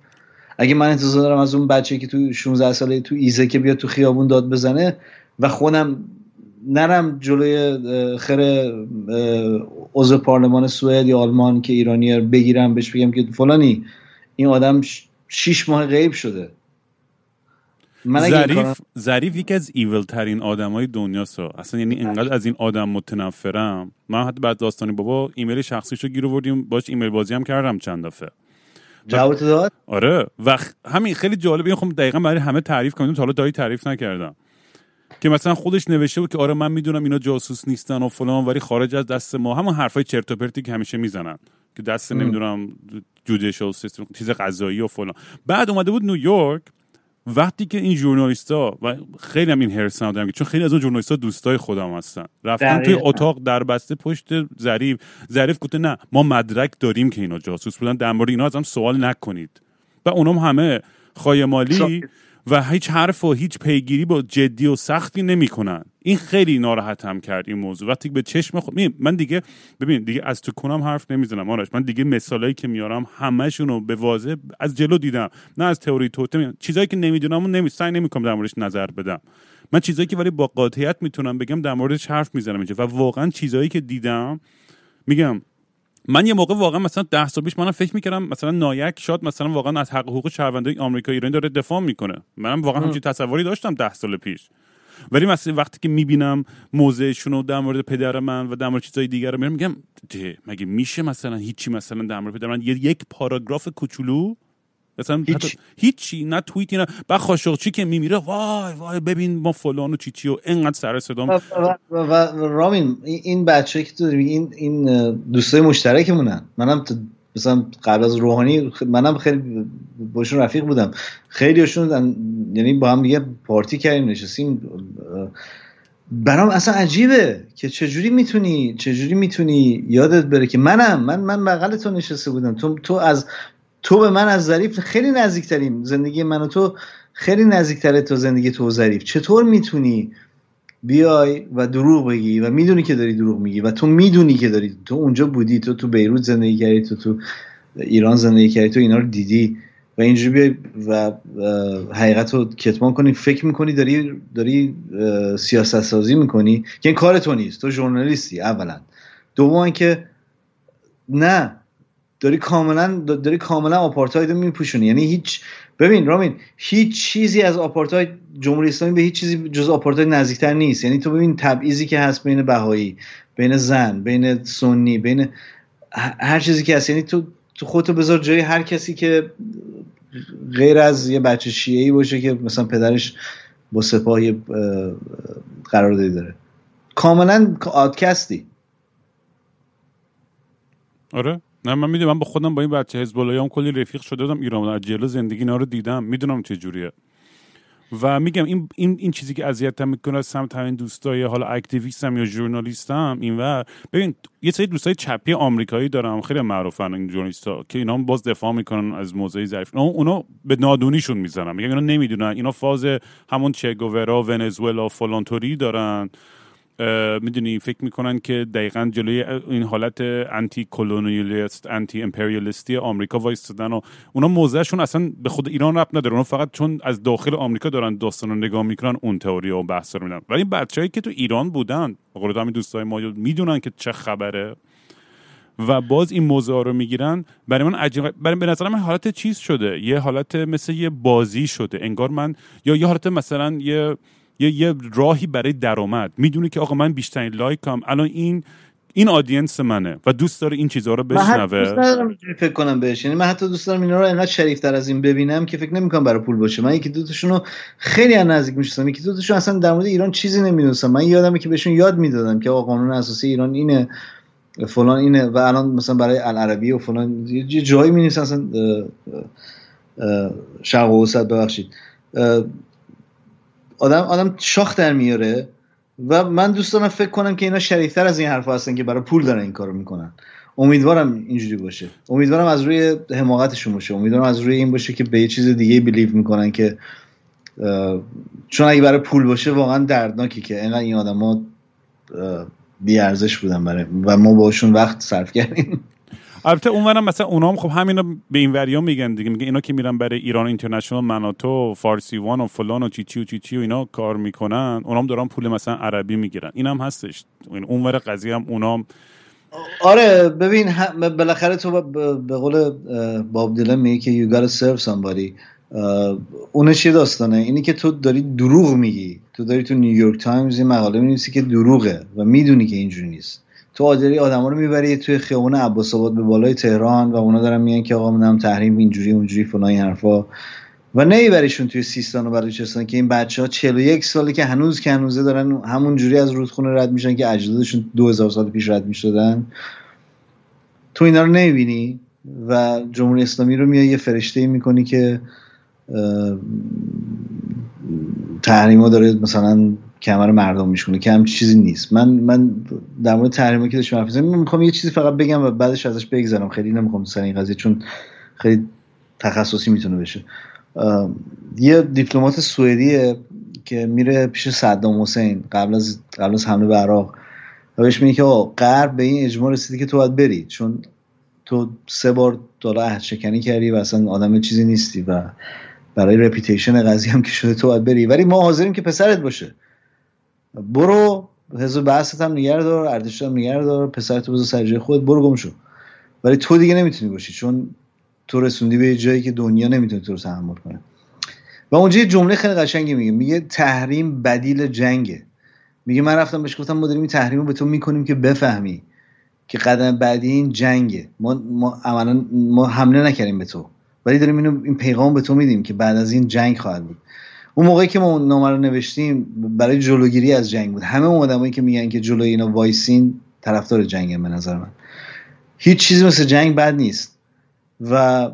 اگه من انتظار دارم از اون بچه که تو 16 ساله تو ایزه که بیاد تو خیابون داد بزنه و خودم نرم جلوی خیر عضو پارلمان سوئد یا آلمان که ایرانی بگیرم بهش بگم که فلانی این آدم شیش ماه غیب شده. من ظریف ظریف یکی از ایول ترین آدمای دنیاست. اصلا یعنی اینقدر از این آدم متنفرم. من حتی بعد داستانی بابا ایمیل شخصیشو گیر آوردیم باش ایمیل بازی هم کردم چند دفعه. جواب داد؟ آره. و همین خیلی جالبه. خب دقیقا برای همه تعریف کنیم. تا حالا دایی تعریف نکردم. که مثلا خودش نوشته بود که آره من می‌دونم اینا جاسوس نیستن و فلان ولی خارج از دست ما. همون حرفای چرت و پرتی که همیشه می‌زنن. که دست نمی‌دونم جودیشال سیستم چیز غذایی و فلان. بعد اومده بود نیویورک. وقتی که این ژورنالیستا و خیلی هم این هرس دارم چون خیلی از اون ژورنالیستا دوستای خودم هستن. رفتن توی اتاق در بسته پشت ظریف. ظریف گفته نه ما مدرک داریم که اینا جاسوس بودن. در مورد اینا سوال نکنید. و اونم همه خایمالی و هیچ حرف و هیچ پیگیری با جدی و سختی نمی‌کنن. این خیلی ناراحتم کرد این موضوع. وقتی به چشم خود من دیگه ببین دیگه از تو کنم حرف نمی‌زنم آرش. من دیگه مثالایی که میارم همشون رو به واضح از جلو دیدم. نه از تئوری توته چیزایی که نمی‌دونم و نمی سعی نمی‌کنم در موردش نظر بدم. من چیزایی که ولی با قاطعیت می‌تونم بگم در موردش حرف می‌زنم اینجا. و واقعا چیزایی که دیدم میگم من یه موقع واقعا مثلا ده سال پیش منم فکر می‌کردم مثلا نایک شاد مثلا واقعا از حق حقوق شهروندای آمریکا ایرانی داره دفاع می‌کنه. منم واقعا همچین تصوری داشتم ده سال پیش. ولی مثلا وقتی که می‌بینم موضعشون رو در مورد پدر من و در مورد چیزای دیگر رو میگم مگه میشه مثلا هیچی مثلا در مورد پدر من یک پاراگراف کوچولو؟ مثلا هیچ. هیچی نه توییتی نه. بعد خاشقچی که میمیره وای وای ببین ما فلان و چیچی و اینقدر سر صدام. و, و, و, رامین این بچه که تو این این دوستای مشترکمونن. منم مثلا قبل از روحانی منم خیلی باشون رفیق بودم. خیلی هاشون یعنی با هم دیگه پارتی کردیم نشستیم. برام اصلا عجیبه که چجوری می‌تونی چجوری می‌تونی یادت بره که منم من من بغل تو نشسته بودم. تو تو از تو به من از ظریف خیلی نزدیکتریم. زندگی من و تو خیلی نزدیکتره تو زندگی تو ظریف. چطور می‌تونی بیای و دروغ بگی و می‌دونی که داری دروغ میگی و تو می‌دونی که داری تو اونجا بودی تو تو بیروت زندگی کردی تو تو ایران زندگی کردی تو اینا رو دیدی و اینجوری بیای و حقیقت رو کتمان کنی فکر می‌کنی داری داری سیاست سازی می‌کنی که این کار تو نیست تو ژورنالیستی اولا. دوم که نه داری کاملا داری کاملا آپارتاید میپوشونی. یعنی هیچ ببین رامین هیچ چیزی از آپارتاید جمهوری اسلامی به هیچ چیزی جز آپارتاید نزدیکتر نیست. یعنی تو ببین تبعیضی که هست بین بهایی بین زن بین سنی بین هر چیزی که هست. یعنی تو تو خودتو بذار جای هر کسی که غیر از یه بچه شیعی باشه که مثلا پدرش با سپاهی قراردادی داره. کاملا آدکستی. آره. نه من می‌دونم من با خودم با این بچه حزب هم کلی رفیق شده بودم ایران از جلو زندگی اینا رو دیدم. می‌دونم چه جوریه. و میگم این این این چیزی که اذیتم می‌کنه سمت همین دوستای حالا اکتیویستم یا ژورنالیستم اینور ببین یه سری دوستای چپی آمریکایی دارم. خیلی معروفن این ژورنالیستا که اینا باز دفاع می‌کنن از موضع ظریف اونا به نادونیشون می‌زنن میگن اینا نمی‌دونن. اینا فاز همون چگوورا ونزوئلا فلانتوری دارن. می‌دونی فکر می‌کنن که دقیقا جلوی این حالت انتی کلونیالیست انتی امپریالیستی آمریکا وایستادن و اونا موضعشون اصلا به خود ایران رب نداره. اونا فقط چون از داخل آمریکا دارن داستان رو نگاه می‌کنن اون تئوری و بحث رو میدن ولی بچههایی که تو ایران بودن قول همین دوستای ما می‌دونن که چه خبره. و باز این موضوع رو می‌گیرن. برای من عجیب برای به نظر من حالت چیز شده. یه حالت مثل یه بازی شده. انگار من یا یه حالت مثلا یه یه, یه راهی برای درآمد. می‌دونه که آقا من بیشترین لایکم. الان این این آدینس منه و دوست داره این چیزها رو بشنوه. من فکر کنم بهش. یعنی من حتی دوست دارم اینا رو انقدر شریف تر از این ببینم که فکر نمی‌کنم برای پول باشه. من یکی دوتاشون رو خیلی از نزدیک میشستم یکی دوتاشون اصلا در مورد ایران چیزی نمی‌دونستم. من یادمه که بهشون یاد می‌دادم که آقا قانون اساسی ایران اینه فلان اینه و الان مثلا برای العربی و فلان یه جایی می نیست اصلا شرق و ببخشید. آدم آدم شاخ در میاره و من دوست دارم فکر کنم که اینا شریفتر از این حرف هستن که برای پول دارن این کارو می‌کنن. امیدوارم اینجوری باشه. امیدوارم از روی حماقتشون باشه. امیدوارم از روی این باشه که به یه چیز دیگه بلیو می‌کنن که چون اگه برای پول باشه واقعا دردناکی که اینقدر این آدما بی ارزش بودن برای و ما باشون وقت صرف کردیم. البته اونورم مثلا اونام خب همینا به این وریا میگن دیگه میگه اینا که میرن برای ایران اینترنشنال مناتو فارسی وان و فلان و چی چی و چی چی و اینا کار می‌کنن اونام دارن پول مثلا عربی می‌گیرن. اینم هستش. اونور قضیه هم اونام آره ببین بالاخره تو به قول باب دیلن میگه که you gotta serve somebody. اون چی داستانه؟ اینی که تو داری دروغ میگی. تو داری تو نیویورک تایمز مقاله می‌نویسی که دروغه و می‌دونی که اینجوری نیست. تو آدری آدما رو می‌بری توی خیابون عباس آباد به بالای تهران و اونا دارن میگن که آقا منم تحریم اینجوری اونجوری فلان این حرفا. و نمیبریشون توی سیستان و بلوچستان که این بچه ها 41 ساله که هنوز که هنوزه دارن همون جوری از رودخونه رد میشن که اجدادشون 2000 سال پیش رد می‌شدن. تو اینا رو نمی‌بینی؟ و جمهوری اسلامی رو میای یه فرشته می‌کنی که تحریما داره مثلا کمر مردم میشونه که هم چیزی نیست. من من در مورد تحریما که داشتم حرف می‌خوام یه چیزی فقط بگم و بعدش ازش بگذرم. خیلی نمی‌خوام سر این قضیه چون خیلی تخصصی می‌تونه بشه. یه دیپلمات سوئدیه که میره پیش صدام حسین قبل از قبل از حمله به عراق. و بهش میگه که غرب به این اجماع رسیدی که تو باید بری چون تو سه بار دالا عهد شکنی کردی و اصلا آدم چیزی نیستی و برای رپیتیشن قضیه هم که شده تو باید بری. ولی ما حاضریم که پسرت باشه. برو حزب بحثت هم نگه دار ارتش هم نگه دار پسرت بذار سر جای خود برو گم شو. ولی تو دیگه نمی‌تونی باشی چون تو رسوندی به جایی که دنیا نمی‌تونه تو رو تحمل کنه. و اونجا یه جمله خیلی قشنگی میگه میگه تحریم بدیل جنگه. میگه من رفتم بهش گفتم ما داریم این تحریم رو به تو می‌کنیم که بفهمی که قدم بعدی این جنگه. ما ما ما حمله نکردیم به تو. ولی داریم اینو این پیغام به تو میدیم که بعد از این جنگ خواهد بود. اون موقعی که ما نامه رو نوشتیم برای جلوگیری از جنگ بود. همه اون آدمایی که میگن که جلوی اینا وایسین طرفدار جنگ به نظر من. هیچ چیزی مثل جنگ بد نیست. و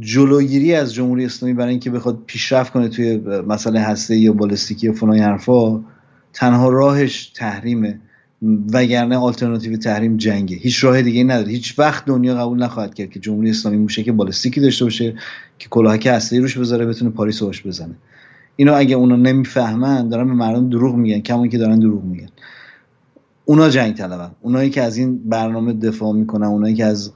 جلوگیری از جمهوری اسلامی برای اینکه بخواد پیشرفت کنه توی مسئله هسته یا بالستیکی و فلان حرفا تنها راهش تحریمه. وگرنه آلترناتیو تحریم جنگه. هیچ راه دیگه نداره. هیچ وقت دنیا قبول نخواهد کرد که جمهوری اسلامی موشک بالستیکی داشته باشه که کلاهک هسته روش بذاره بتونه پاریس روش بزنه. اینو اگه اونا نمی‌فهمن دارن به مردم دروغ میگن کمون که دارن دروغ میگن. اونا جنگ طلبن. اونایی که از این برنامه دفاع می‌کنن اونایی که از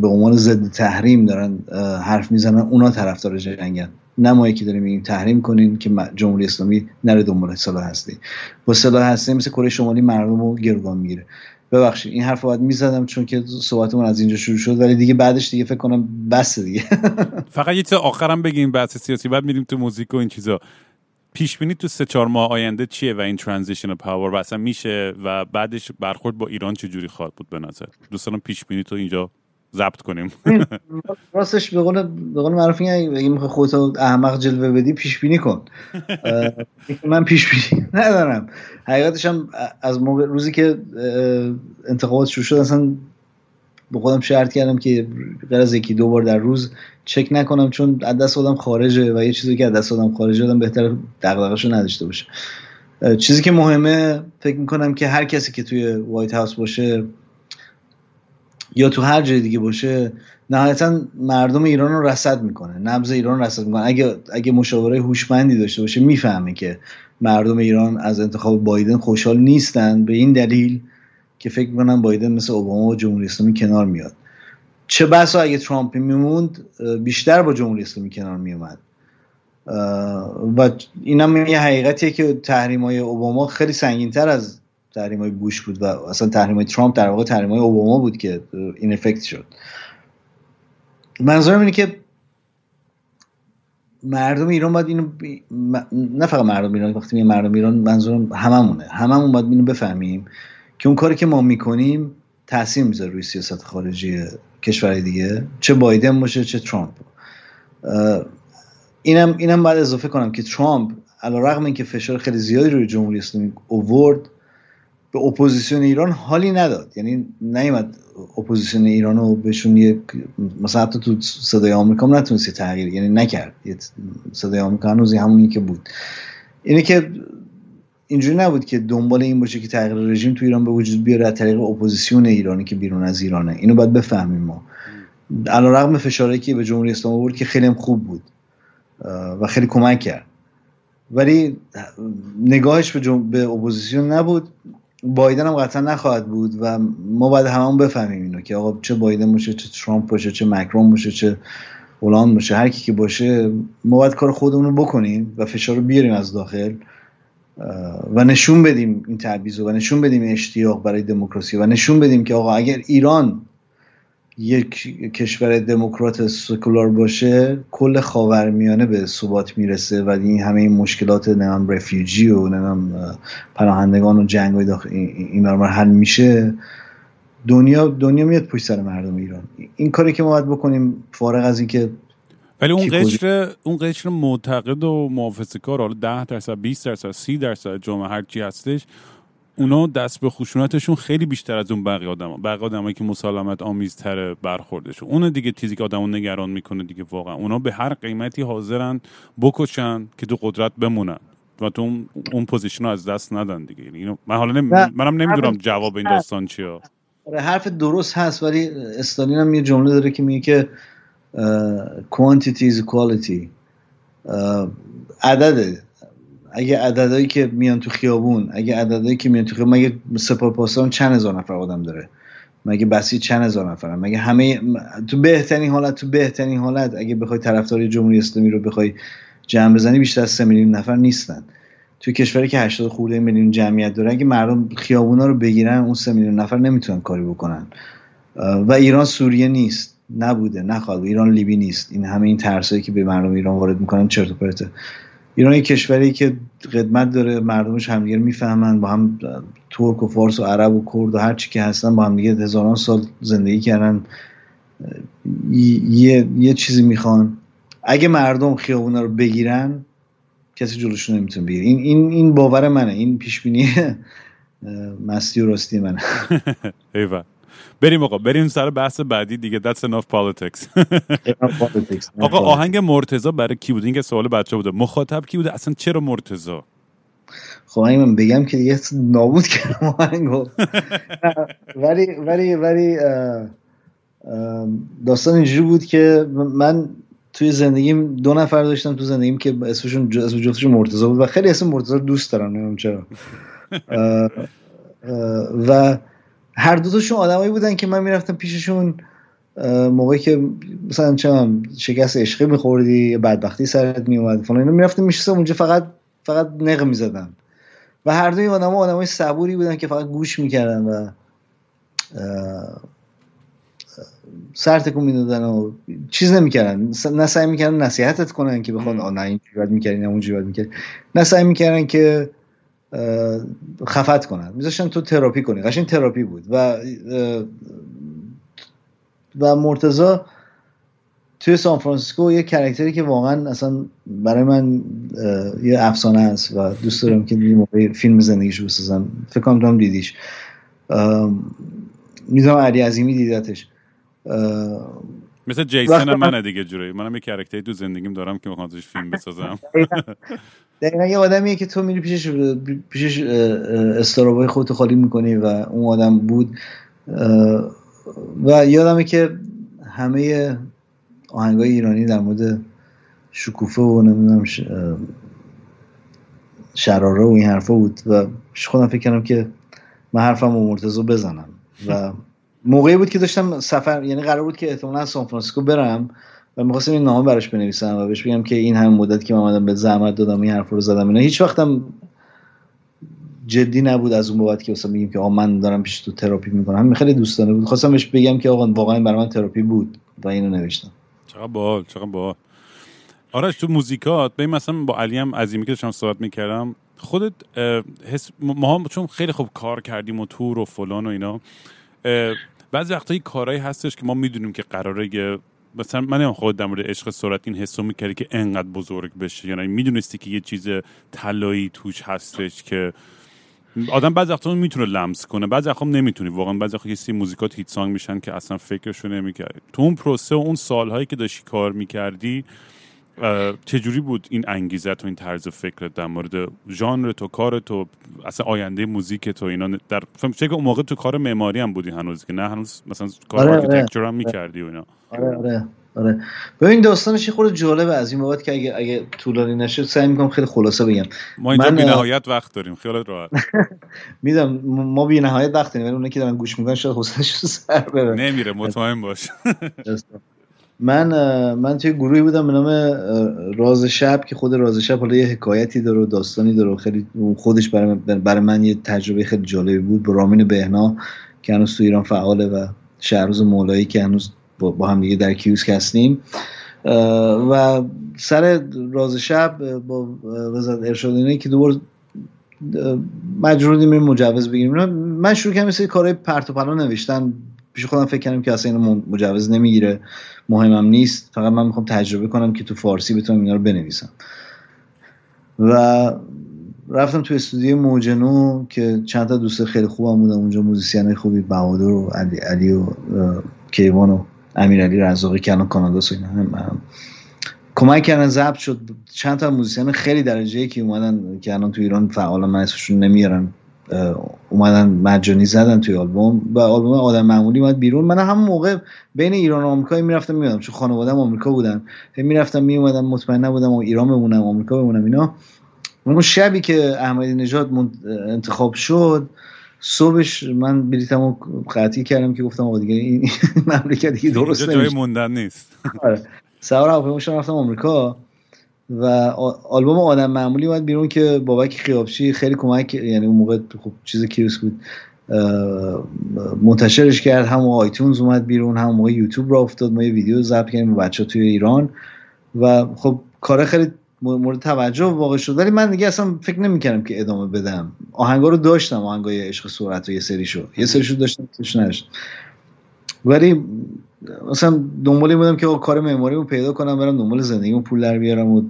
به عنوان ضد تحریم دارن حرف می‌زنن اونا طرفدار جنگن. نه که داریم میگیم تحریم کنین که جمهوری اسلامی نره دنبال سلاح هستی. با سلاح هستی مثل کره شمالی مردم رو گروگان می‌گیره. ببخشید این حرف باید می‌زدم چون که صحبتمون از اینجا شروع شد ولی دیگه بعدش دیگه فکر کنم بس دیگه. فقط یه چیز آخرم بگیم بحث سیاسی بعد میریم تو موزیک و این چیزا. پیش بینی تو سه چهار ماه آینده چیه و این ترانزیشن پاور و میشه و بعدش برخورد با ایران چه جوری خواهد بود به نظر؟ دوستان پیش بینی تو اینجا ضبط کنیم. راستش به قول به قول معروف اگه می‌خوای خودت احمق جلوه بدی پیش بینی کن من پیش بینی ندارم. حقیقتش هم از موقع روزی که انتخابات شروع شد اصلا به خودم شرط کردم که غیر از یکی دو بار در روز چک نکنم چون از دست خودم خارجه و یه چیزی که از دست خودم خارجه آدم بهتر دغدغه‌شو نداشته باشه. چیزی که مهمه فکر می‌کنم که هر کسی که توی وایت هاوس باشه یا تو هر جای دیگه باشه نهایتا مردم ایران رو رصد می‌کنه نبض ایران رصد می‌کنه. اگه اگه مشاوره هوشمندی داشته باشه می‌فهمه که مردم ایران از انتخاب بایدن خوشحال نیستن به این دلیل که فکر می‌کنن بایدن مثل اوباما و جمهوری اسلامی کنار میاد. چه بسا اگه ترامپ میموند بیشتر با جمهوری اسلامی کنار میومد و اینم یه حقیقتیه که تحریم های اوباما خیلی سنگین تر از تحریم های بوش بود و اصلا تحریم های ترامپ در واقع تحریم های اوباما بود که این افکت شد. منظورم اینه که مردم ایران باید اینو نه فقط مردم ایران وقتی میگم مردم ایران منظورم هممونه. هممون باید اینو بفهمیم که اون کاری که ما می‌کنیم تاثیر می‌ذاره روی سیاست خارجی کشورهای دیگه چه بایدن باشه چه ترامپ. اینم اینم باید اضافه کنم که ترامپ علیرغم اینکه فشار خیلی زیادی روی جمهوری اسلامی اوورد به اپوزیسیون ایران حالی نداد. یعنی نیومد اپوزیسیون ایران رو بهشون یک مثلا تو صدای آمریکا هم نتونستی تغییر یعنی نکرد. صدای آمریکا هنوز همونی که بود. اینه که اینجوری نبود که دنبال این باشه که تغییر رژیم تو ایران به وجود بیاره از طریق اپوزیسیون ایرانی که بیرون از ایرانه. اینو باید بفهمیم ما. علیرغم فشاری که به جمهوری اسلامی آورد که خیلی خوب بود و خیلی کمک کرد. ولی نگاهش به. به اپوزیسیون نبود. بایدن هم قطعا نخواهد بود و ما باید همون بفهمیم اینو که آقا چه بایدن باشه چه ترامپ باشه چه مکرون باشه چه هلند باشه. هر کی که باشه ما باید کار خودمون رو بکنیم و فشار رو بیاریم از داخل و نشون بدیم این تعویض و نشون بدیم اشتیاق برای دموکراسی و نشون بدیم که آقا اگر ایران یک کشور دموکرات سکولار باشه کل خاورمیانه به ثبات می‌رسه و این همه این مشکلات نمیم رفیوجی و نمیم پناهندگان و جنگ های داخل این برمار حل میشه. دنیا دنیا میاد پشت سر مردم ایران. این کاری که ما باید بکنیم فارغ از اینکه ولی اون قشر اون قشر معتقد و محافظه کار حالا 10 درصد 20 درصد 30 درصد جامعه هر چی هستش اونا دست به خشونتشون خیلی بیشتر از اون بقیه آدم بقیه آدمایی که مسالمت آمیزتر برخوردشون. اون دیگه چیزی که آدمو نگران می‌کنه دیگه واقعا. اونا به هر قیمتی حاضرن بکشن که تو قدرت بمونن و تو اون position رو از دست ندن دیگه. یعنی اینو من حالا نمی... منم نمی‌دونم جواب این داستان چیه. آره حرف درست هست ولی استالین هم یه جمله داره که میگه که quantity is quality. عدده. اگه عددهایی که میان تو خیابون اگه عددهایی که میان تو خیابون مگه سپاه چند هزار نفر آدم داره؟ مگه بسیج چند هزار نفر مگه همه تو بهترین حالت تو بهترین حالت اگه بخوای طرفدار جمهوری اسلامی رو بخوای جمع بزنی بیشتر از 3 میلیون نفر نیستن. تو کشوری که 80 خورده میلیون جمعیت داره اگه مردم خیابونا رو بگیرن اون 3 میلیون نفر نمی‌تونن کاری بکنن. و ایران سوریه نیست. نبوده نخواد ایران لیبی نیست. این همه این ترسایی که به مردم ایران وارد می‌کنن چرت و پرته. ایران یک کشوری که قدمت داره مردمش همدیگه می‌فهمن با هم ترک و فارس و عرب و کرد و هر چی که هستن با هم دیگه هزاران سال زندگی کردن. یه, یه چیزی می‌خوان. اگه مردم خیابونا رو بگیرن کسی جلوشون نمی‌تونه بگیره. این این این باور منه. این پیش بینی مستی و راستی منه. بریم آقا بریم سر بحث بعدی دیگه. That's enough politics. آقا آهنگ مرتزا برای کی بود؟ این که سوال بچه بوده. مخاطب کی بوده؟ اصلا چرا مرتزا خب من بگم که دیگه نابود کردم آهنگو ولی ولی ولی داستان اینجوری بود که من توی زندگیم دو نفر داشتم تو زندگیم که اسمشون اسم جفتشون مرتضی بود و خیلی اسم مرتضی دوست دارم نمی‌دونم چرا. و هر دو تاشون آدمایی بودن که من می‌رفتم پیششون موقعی که مثلا چه شکست عشقی میخوردی یا بدبختی سرت میومد فلان اینا می‌رفتم میشستم اونجا فقط فقط نق می‌زدم. و هر دوی آدم آدمای صبوری بودن که فقط گوش می‌کردن و سر تکون می‌دادن و چیز نمی‌کردن. نه سعی می‌کردن نصیحتت کنن که بخوان نه این باید می‌کردی نه اونجوری باید می‌کردی. نه سعی می‌کردن که خفت کنن. میذاشتن تو تراپی کنی. قشنگ تراپی بود. و و مرتضی توی سان فرانسیسکو یه character ی که واقعا اصلا برای من یه افسانه است و دوست دارم که یه موقع فیلم زندگیشو بسازم. فکر کنم دیدیش. می‌دونم علی عظیمی دیدتش. مثل جیسن منه دیگه جوری. منم یه کرکتری تو زندگیم دارم که می‌خوام فیلم بسازم. دقیقا یه آدمیه که تو میری پیشش پیشش استرابای خودتو خالی می‌کنی و اون آدم بود و یادمه که همه آهنگای ایرانی در مورد شکوفه و نمی‌دونم شراره و این حرفا بود و خودم فکر کردم که من حرفم و مرتضی بزنم و موقعی بود که داشتم سفر یعنی قرار بود که احتمالا سان فرانسیسکو برم و می‌خواستم این نامه براش بنویسم و بهش بگم که این همه مدت که من آمدم به زحمت دادم این حرف رو زدم اینا هیچ وقتم جدی نبود از اون بابت که مثلا میگیم که آقا من دارم پیش تو تراپی می‌کنم. خیلی دوستانه بود. خواستم بهش بگم که آقا واقعا برای من تراپی بود و اینو نوشتم. چقدر باحال چقدر باحال. آرش تو موزیکات به مثلا با علی هم عظیمی که داشتم صحبت می‌کردم خودت حس ما هم چون خیلی خوب کار کردیم و تور و فلان و اینا بعضی وقتا کارهایی هستش که ما می‌دونیم که قراره مثلا من خود در مورد عشق سرعت این حسو می‌کردی که انقدر بزرگ بشه یعنی می‌دونستی که یه چیز طلایی توش هستش که آدم بعضی وقتا می‌تونه لمس کنه. بعضی وقتا نمی‌تونی. واقعا بعضی وقتا یه موزیکات هیت سانگ میشن که اصلا فکرشو نمی‌کردی تو اون پروسه و اون سالهایی که داشتی کار می‌کردی چجوری بود این انگیزه تو این طرز فکرت در مورد ژانر تو کار تو اصلا آینده موزیک تو اینا؟ در فکر اون موقع تو کار معماری هم بودی هنوز که نه هنوز مثلا کار آره, آره. هم می‌کردی و اینا. آره آره آره. ببین داستانش خود جالبه از این بابت که اگه اگه طولانی نشه سعی می‌کنم خیلی خلاصه بگم. ما اینجا بی نهایت وقت داریم خیالت راحت. میدم ما بی نهایت وقت داریم ولی اونایی که دارن گوش می‌کنن شاید حوصله‌اش سر بره. نمیره مطمئن باش. من من توی گروهی بودم به نام راز شب که خود راز شب حالا یه حکایتی داره و داستانی داره و خیلی خودش برای من, برای من یه تجربه خیلی جالبی بود با رامین بهنا که هنوز تو ایران فعاله و شهروز مولایی که هنوز با, هم دیگه در کیوسک هستیم. و سر راز شب با وزارت ارشاد که دوبار مجبور مجوز بگیریم. من شروع کردم مثل کارهای پرت و پلا نوشتن. پیش خودم فکر کردم که اصلا اینو مجوز نمی‌گیره. مهمم نیست. فقط من می‌خوام تجربه کنم که تو فارسی بتونم اینا رو بنویسم. و رفتم تو استودیو موج نو که چند تا دوست خیلی خوبم بودن. اونجا موزیسین خوبی بهادر و علی, علی و کیوان و امیرعلی رزاقی که الان کانادا اینا. هم کمک کردن ضبط شد. چند تا موزیسین خیلی درجه یک که اومدن. که الان تو ایران فعال من اسمشون نمیارن اومدن مجانی زدن توی آلبوم و آلبوم آدم معمولی اومد بیرون. من همون موقع بین ایران و آمریکا می‌رفتم میادم چون خانواده‌ام آمریکا بودن. می‌رفتم میومدم مطمئن نبودم و ایران بمونم آمریکا بمونم اینا. اون شبی که احمدی نژاد انتخاب شد صبحش من بلیتمو قطعی کردم که گفتم آقا دیگه این مملکت دیگه درست جای موندن نیست. آره. سوار هواپیما رفتم آمریکا. و آلبوم آدم معمولی اومد بیرون که بابک خیابچی خیلی کمک یعنی اون موقع خب چیز کیوس بود منتشرش کرد هم آیتونز اومد بیرون هم موقع یوتیوب را افتاد ما یه ویدیو ضبط کردیم بچه توی ایران و خب کار خیلی مورد توجه واقع شد. ولی من دیگه اصلا فکر نمی‌کردم که ادامه بدم. آهنگا رو داشتم آهنگای عشق صورت و یه سریشو. یه سریشو داشتم توش نداشتم. ولی مثلا دنبالی بودم که کار معماری رو پیدا کنم برم دنبال زندگیمو پول در بیارم و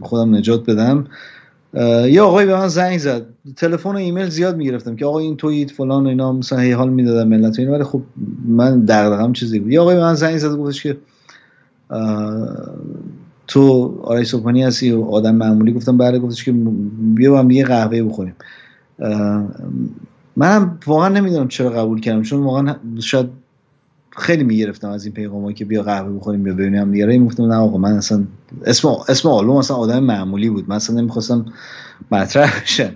خودم نجات بدم. یه آقای به من زنگ زد. تلفن و ایمیل زیاد می‌گرفتم که آقا این توییت فلان و اینا مثلا هی حال می‌دادم ملت اینا ولی خب من دغدغم چیزی بود. یه آقای به من زنگ زد گفتش که تو آرای صبحانی هستی و آدم معمولی؟ گفتم بله. گفتش که بیا با هم یه قهوه بخوریم. من واقعا نمی‌دونم چرا قبول کردم چون واقعا شاید خیلی می‌گرفتم از این پیغاما که بیا قهوه بخوریم بیا ببینیم. دیگه این گفتم نه آقا من اصلا اسم اسم آلبوم اصلا آدم معمولی بود. من اصلا نمی‌خواستم مطرح بشم.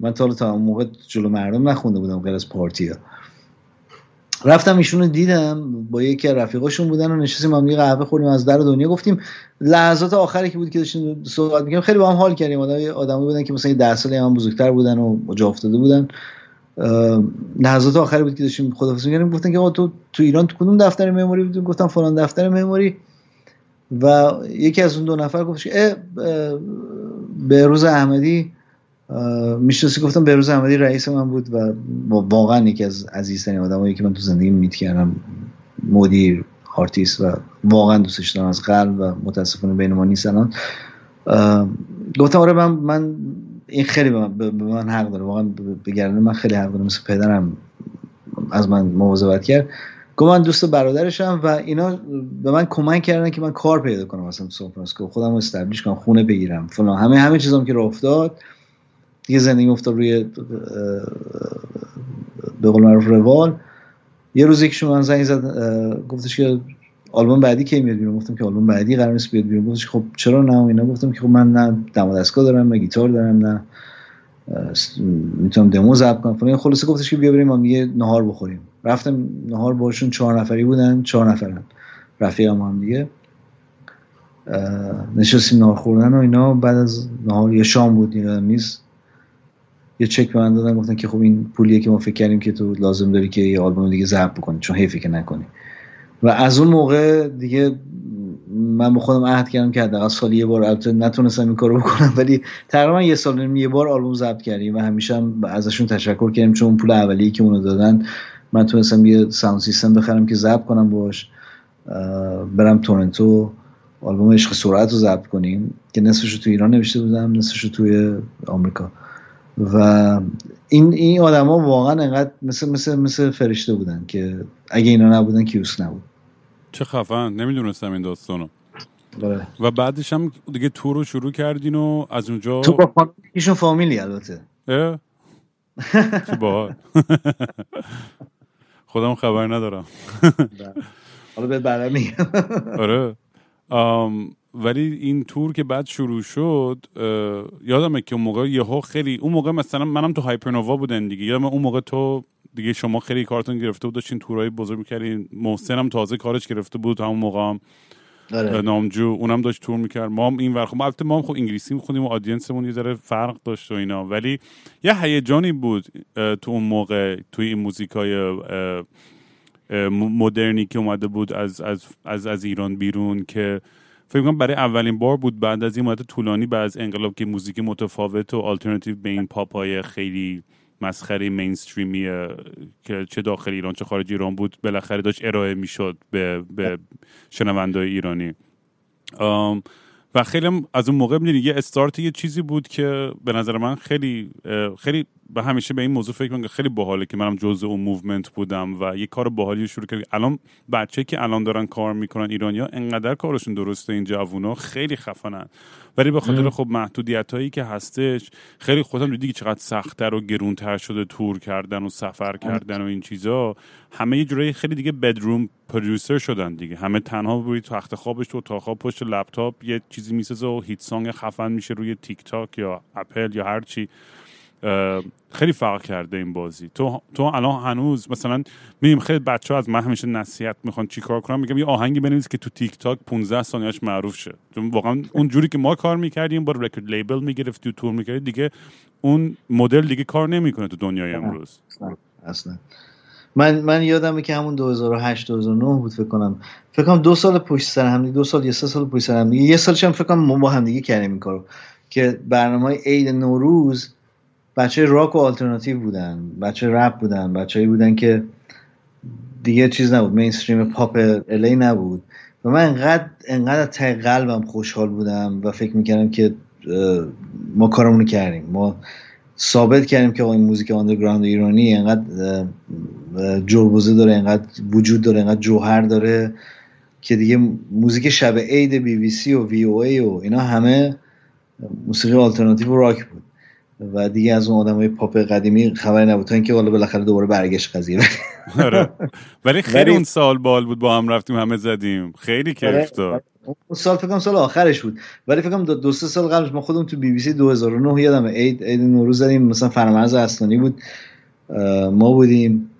من تا تا اون موقع جلو مردم نخونده بودم غیر از پارتی ها. رفتم ایشون دیدم با یکی از رفیقاشون بودن و نشستیم هم قهوه خوردیم از در دنیا گفتیم لحظات آخری که بود که داشتیم صحبت می‌کردیم خیلی با هم حال کردیم. آدم آدمایی بودن که مثلا 10 سال هم بزرگتر بودن و جا افتاده بودن. لحظات آخری بود که داشتیم خدافظی می‌کردیم. گفتن که آقا تو تو ایران تو کدوم دفتر مموری بودیم گفتم فلان دفتر مموری و یکی از اون دو نفر گفتش که بهروز احمدی می‌شناسی؟ گفتم روز احمدی رئیس من بود و واقعا یکی از عزیزترین آدمایی که من تو زندگی meet کردم. مدیر آرتیست و واقعا دوستش دارم. از قلب و متاسفانه بین ما نیست الان. گفتم آره من, من این خیلی به من, به من حق داره. واقعا به من خیلی حق داره. مثل پدرم از من مواظبت کرد. گفت من دوست برادرشم و اینا به من کمک کردن که من کار پیدا کنم مثلا تو خودم استبلیش کنم خونه بگیرم فلان. همه همه چیزام که رو افتاد دیگه زندگی افتاد روی به قول معروف روال. یه روز یکشون من زنگ زد گفتش که آلبوم بعدی کی میاد بیرون؟ گفتم که آلبوم بعدی قرار نیست بیاد بیرون. گفتش خب چرا نه اینا؟ گفتم که خب من نه دم دستگاه دارم نه گیتار دارم نه می‌تونم دمو ضبط کنم. فلان. خلاصه گفتش که بیا بریم ما یه نهار بخوریم. رفتم نهار باشون چهار نفری بودن چهار نفرن. رفیقم هم دیگه. نشستیم نهار خوردن و اینا. بعد از نهار یه شام بود میز. یه چک به من دادن گفتن که خب این پولیه که ما فکر کردیم که تو لازم داری که یه آلبوم دیگه ضبط بکنی چون حیفی که نکنی. و از اون موقع دیگه من با خودم عهد کردم که حداقل سال یه بار البته نتونستم این کارو بکنم ولی تقریبا یه سال یه بار آلبوم ضبط کردیم و همیشه هم ازشون تشکر کردیم چون پول اولیه که اونو دادن من تونستم یه ساوند سیستم بخرم که ضبط کنم باش برم تورنتو آلبوم عشق سرعت رو ضبط کنیم که نصفش رو تو ایران نوشته بودم نصفش رو توی آمریکا. و این این آدما واقعا انقدر مثل مثل مثل فرشته بودن که اگه اینا نبودن کیوس نبود. چه خفن نمی‌دونستم این داستانو. بله. و بعدش هم دیگه تور رو شروع کردین و از اونجا تو با فامیلیشون فامیلی البته. باحال. خودم خبر ندارم. حالا بهت بعدا میگم. آره. آم، ولی این تور که بعد شروع شد یادمه که اون موقع یهو خیلی اون موقع مثلا منم تو هایپرنووا بودن دیگه. یادم اون موقع تو دیگه شما خیلی کارتون گرفته بود داشتین تورای بزرگ می‌کردین. محسن هم تازه کارش گرفته بود همون موقع هم. آره. نامجو اونم داشت تور می‌کرد. ما هم این ور خب البته ما هم خب انگلیسی می‌خونیم و آدینسمون یه ذره فرق داشت و اینا. ولی یه هیجانی بود تو اون موقع توی این موزیکای مدرنی که اومده بود از, از, از, از ایران بیرون که فکر کنم برای اولین بار بود بعد از این مدت طولانی بعد از انقلاب که موزیک متفاوت و آلترناتیو به این پاپ های خیلی مسخره مینستریمی که چه داخل ایران چه خارج ایران بود بالاخره داشت ارائه می‌شد به, به شنونده ایرانی. و خیلی از اون موقع می‌دونی یه استارت یه چیزی بود که به نظر من خیلی خیلی به همیشه به این موضوع فکر می‌کنم که خیلی باحاله که منم جزء اون movement بودم و یه کار باحالی رو شروع کردم. الان بچه که الان دارن کار می‌کنن ایرانیا انقدر کارشون درسته این جوونا خیلی خفنن. ولی به خاطر خب محدودیت هایی که هستش خیلی خودم دیدی که چقدر سختتر و گرونتر شده تور کردن و سفر کردن و این چیزا. همه یه جورایی خیلی دیگه bedroom producer شدن دیگه. همه تنها روی تخت خوابش تو اتاق خواب پشت لپتاپ یه چیزی می‌سازه و hit song خفن میشه روی تیک تاک یا اپل یا هر چی. خیلی فرق کرده این بازی. تو تو الان هنوز مثلا می‌بینیم خیلی بچه ها از من همیشه نصیحت می‌خوان چیکار کنم میگم یه آهنگی بنویس که تو تیک تاک 15 ثانیه‌اش معروف شه. چون واقعا اون جوری که ما کار می‌کردیم با record label می‌گرفتی و تور می‌کردی دیگه اون مدل دیگه کار نمی‌کنه تو دنیای امروز. اصلا اصلا. من من یادمه که همون 2008 2009 بود فکر کنم. فکر کنم دو سال پشت سر هم دو سال یا سه سال پشت سر هم یه سالش هم فکر کنم ما با هم دیگه کردیم این کارو. که برنامه عید نوروز بچه راک و آلترناتیو بودن بچه رپ بودن بچه‌ای بودن که دیگه چیز نبود مینستریم پاپ الی نبود. و من انقدر انقدر ته قلبم خوشحال بودم و فکر می‌کردم که ما کارمون کردیم. ما ثابت کردیم که این موزیک underground ایرانی انقدر جربزه داره انقدر وجود داره انقدر جوهر داره که دیگه موزیک شب عید بی بی سی و VOA و اینا همه موسیقی آلترناتیو و راک بود. و دیگه از اون آدمای پاپ قدیمی خبری نبود. تا اینکه حالا بالاخره دوباره برگشت قضیه. آره. ولی خیلی اون سال باحال بود با هم رفتیم همه زدیم. خیلی کیف داد. اون سال فکر کنم سال آخرش بود. ولی فکر کنم دو, سه سال قبلش ما خودمون تو بی بی سی 2009 یادمه. عید عید نوروز زدیم. مثلا فرامرز اصلانی بود. ما بودیم.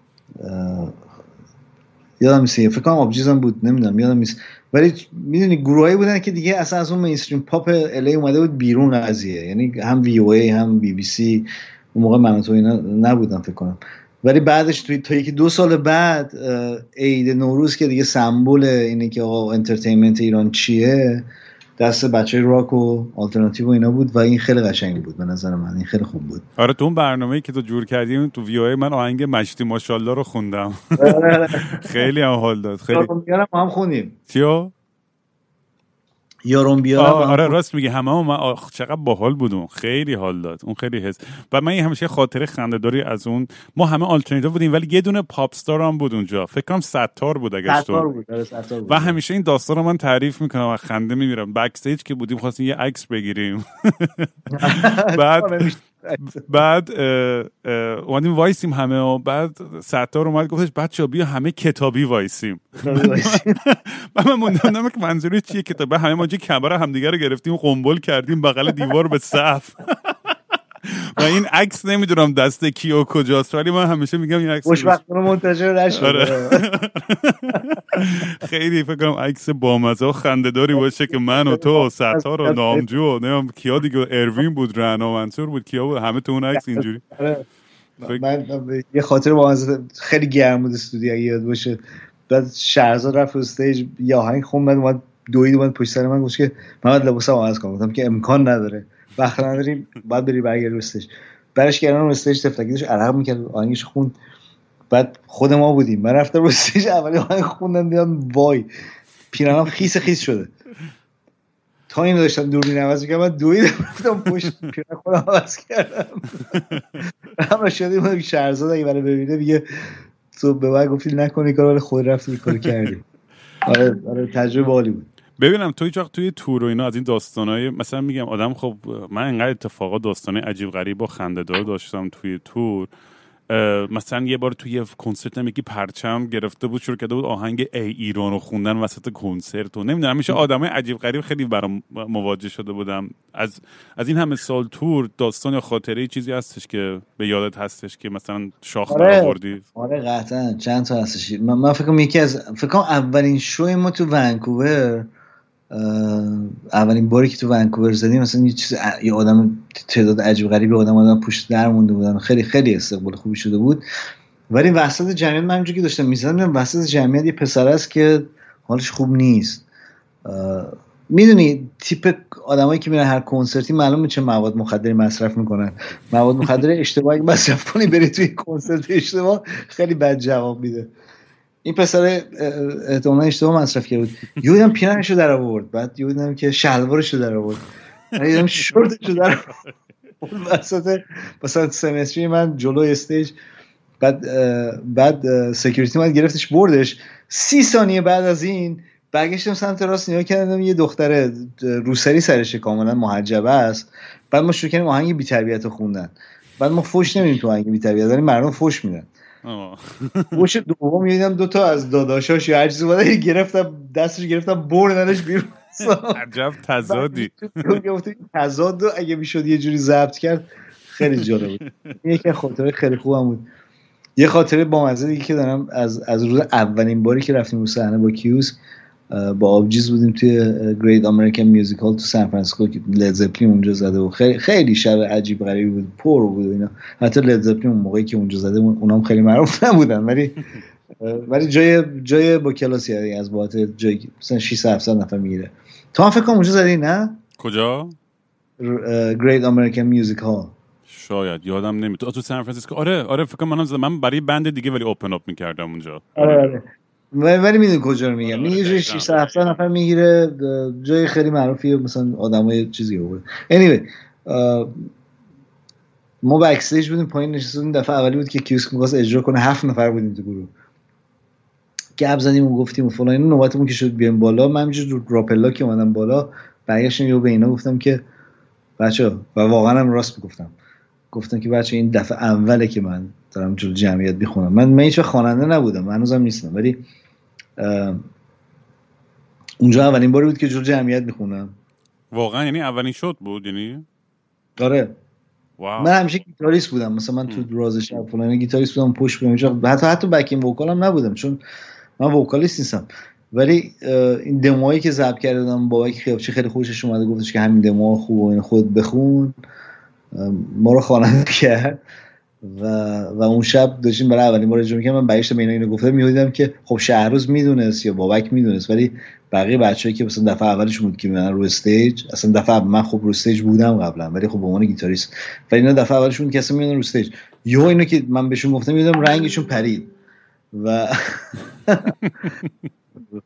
یادم نیست. فکر کنم آبجیز هم بود. نمی‌دونم. یادم نیست. ولی می‌دونی گروهایی بودن که دیگه اصلا از اون mainstream پاپ LA اومده بود بیرون قضیه. یعنی هم VOA هم بی بی سی اون موقع من تو اینا نبودن فکر کنم. ولی بعدش توی تا یکی دو سال بعد عید نوروز که دیگه سمبل اینه که آقا entertainment ایران چیه دست بچه راک و آلترناتیو و اینا بود و این خیلی قشنگ بود به نظر من. این خیلی خوب بود. آره تو اون برنامه‌ای که تو جور کردیم تو وی من آهنگ مشتی ماشاءالله رو خوندم. خیلی هم حال داد خیلی. ما هم خوندیم. چیو؟ یارون بیارم آره خوندیم. راست میگه همه هم من آخ، چقدر باحال بود اون. خیلی حال داد. اون خیلی حس و من یه همیشه خاطره خنده‌داری از اون ما همه آلترناتیو بودیم ولی یه دونه pop star هم بود اونجا. فکر کنم ستار بود اگه ستار بود آره، ستار بود. و همیشه این داستان رو من تعریف می‌کنم و خنده میمیرم. backstage که بودیم خواستیم یه عکس بگیریم. بعد بعد اه، اه، اومدیم وایسیم همه و بعد ستار اومد گفتش بچه بیا همه کتابی وایسیم. و من موندم که منظوری چیه کتاب؟ همه ما جه کمر همدیگه رو گرفتیم قنبل کردیم بغل دیوار به صف و این عکس نمی‌دونم دست کیو کجاست ولی من همیشه میگم این عکس خوشبختانه منتشر نشد آره. خیلی فکر کنم عکس بامزه و خندهداری باشه که من و تو و ستار و نامجو و نمی‌دونم کیا دیگه اروین بود رعنا منصور بود کیا بود همه تو اون عکس اینجوری. آره. من من- یه خاطر با من خیلی گرم بود استودیو یاد باشه. بعد شهرزاد رفت stage یه آهنگ خوند بعد اومد دوید اومد پشت سر من گفت که محمد لباسم عوض کن گفتم که امکان نداره. وقت نداریم بعد بری برگردی stage. برش کردن رو stage عرق می‌کرد آهنگش خوند. بعد خود ما بودیم. من رفتم رو stage اولی آهنگ خوندم دیدم وای پیرنم خیس خیس شده. تا این داشتم دوربین عوض می‌کردم من دویدم رفتم پشت پیرن خودم عوض کردم. همه شدیم شهرزاد اگه برای ببینه میگه تو به من گفتی نکنی کار ولی خود رفتی کار کردی. آره آره تجربه بالی بود. ببینم تو هیچ توی تور و اینا از این داستانای مثلا میگم آدم خب من انقدر اتفاقات داستانه عجیب غریب و خنده‌دار داشتم توی تور. مثلا یه بار توی کنسرت هم یکی پرچم گرفته بود شروع کرده بود آهنگ ای ایران رو خوندن وسط کنسرت و نمی‌دونم میشه آدمای عجیب غریب خیلی برام مواجه شده بودم. از از این همه سال تور داستان یا خاطره چیزی هستش که به یادت هستش که مثلا شاخ آره. آوردی آره قطعا. چند تا هستش. من, من فکر یکی از فکر اولین شو ما تو ونکوور. اولین باری که تو ونکوور زدیم مثلا یه چیز یه آدم تعداد عجیب غریبی آدم آدم پشت در مونده بودن. خیلی خیلی استقبال خوبی شده بود. ولی وسط جمعیت من که داشتم می‌زدم وسط جمعیت یه پسر است که حالش خوب نیست. می‌دونی تیپ آدمایی که میرن هر کنسرتی معلومه چه مواد مخدری مصرف می‌کنن. مواد مخدر اشتباهی مصرف کنی بری توی کنسرت اشتباه خیلی بد جواب میده. این پسر احتمالا اشتباه مصرف کرده بود یهو دیدم پیرنش رو در آورد. بعد یودم که شلوارش رو در آورد. یهو دیدم شورتش رو در آورد. وسط مثلا من جلو stage بعد بعد security من گرفتش بردش. سی ثانیه بعد از این برگشتم سمت راست نگاه کردم یه دختر روسری سرش کاملا محجبه است. بعد ما شروع کردیم آهنگ بی تربیت خوندن. بعد ما فوش نمیدیم تو آهنگ بی ولی مردم فوش میدن. فوش دوم می‌دیدم دو تا از داداشاش یا هر چیزی بوده گرفتم دستش گرفتم بردنش بیرون. عجب تضادی. تضاد اگه می‌شد یه جوری ضبط کرد خیلی جالب بود. یکی خاطره خیلی خوبم بود. یه خاطره با مزه دیگه که دارم از از روز اولین باری که رفتیم رو صحنه با کیوس با آبجیز بودیم توی Great American Music Hall تو سان فرانسیسکو که اونجا زده و خیلی خیلی شب عجیب غریبی بود پر بود اینا. حتی لید اون موقعی که اونجا زده اونام خیلی معروف نبودن. ولی ولی جای جای با کلاسی از بابت جای مثلا 6 700 نفر می‌گیره. تو هم فکر کنم اونجا زدی نه؟ کجا؟ Great American Music Hall شاید یادم نمیاد تو سان فرانسیسکو. آره آره فکر کنم من برای band دیگه ولی open up می‌کردم اونجا. آره آره. ولی می‌دونی کجا رو میگم. میگه جای 600 700 نفر می‌گیره جای خیلی معروفی مثلا آدمای چیزی بود anyway ما backstage بودیم پایین نشستیم دفعه اولی بود که کیوسک می‌خواست اجرا کنه. هفت نفر بودیم تو گروه. گپ زدیم و گفتیم و فلان. این نوبتمون که شد بیام بالا. من همینجور راه‌پله‌ها که اومدم بالا برگشتم یهو به اینا گفتم که بچه و واقعا هم راست می‌گفتم. گفتم که بچه این دفعه اوله که من دارم جلو جمعیت می‌خونم. من من هیچ خواننده نبودم. من هنوزم نیستم. ولی اونجا اولین باری بود که جور جمعیت می‌خونم. واقعا؟ یعنی اولین شد بود؟ یعنی؟ آره. واو. من همیشه گیتاریست بودم. مثلا من تو راز شب فلان گیتاریست بودم پشت بودم. حتی حتی بکین وکالم نبودم چون من وکالیست نیستم. ولی این دموهایی که ضبط کردم بابک خیابچی خیلی خوشش اومده گفتش که همین دمو خوب و این خود بخون. ما رو خواننده کرد. و و اون شب داشتیم برای اولین بار اجرا می‌کردم من برگشتم اینا اینو گفتم می‌دیدم که خب شهروز می‌دونست یا بابک می‌دونست ولی بقیه بچه‌ای که مثلا دفعه اولش بود که من رو stage اصلا دفعه من خب رو stage بودم قبلا ولی خب به عنوان گیتاریست. ولی اینا دفعه اولشون که اصلا میادن رو stage. یهو اینو که من بهشون گفتم میدم رنگشون پرید. و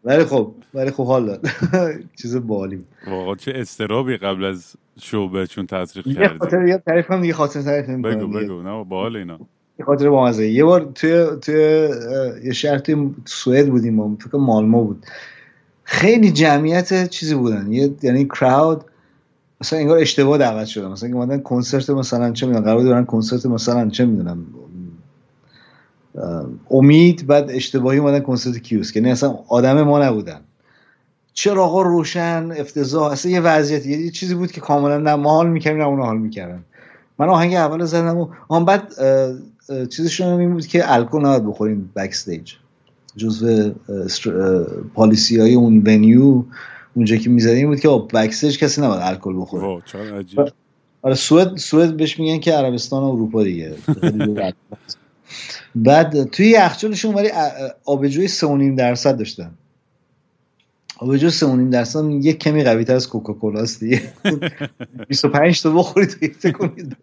ولی خب ولی خب حال داد چیز باحالی واقعا چه استرسی قبل از شو بهشون تزریق کردی؟ یه خاطر یه تعریف هم دیگه خاطر تعریف بگو بگو. نه باحال اینا. یه خاطر با مزه یه بار توی توی یه شهر توی سوئد بودیم ما. فکر مالمو بود. خیلی جمعیت چیزی بودن. یه یعنی کراود مثلا انگار اشتباه دعوت شدن. مثلا که اومدن کنسرت مثلا چه می‌دونم قرار دارن کنسرت مثلا چه می‌دونم امید بعد اشتباهی اومدن کنسرت کیوسک. یعنی اصلا آدم ما نبودن. چراغا روشن؟ افتضاح. اصلا یه وضعیت یه چیزی بود که کاملا نه ما حال می‌کردیم نه اون حال می‌کردن. من آهنگ اول زدم و آن بعد چیزشون این بود که الکل نباید بخوریم بکستیج جزو پالیسی های اون ونیو اونجا که می‌زدیم بود که بکستیج کسی نباید الکل بخوره. آره سوئد سوئد بهش میگن که عربستان و اروپا دیگه. بعد توی یخچالشون ولی آبجوی 3.5 درصد داشتن. آبجو 3.5 درصد یک کمی قوی تر از کوکاکولا است دیگه. 25 تا بخورید تو تکونید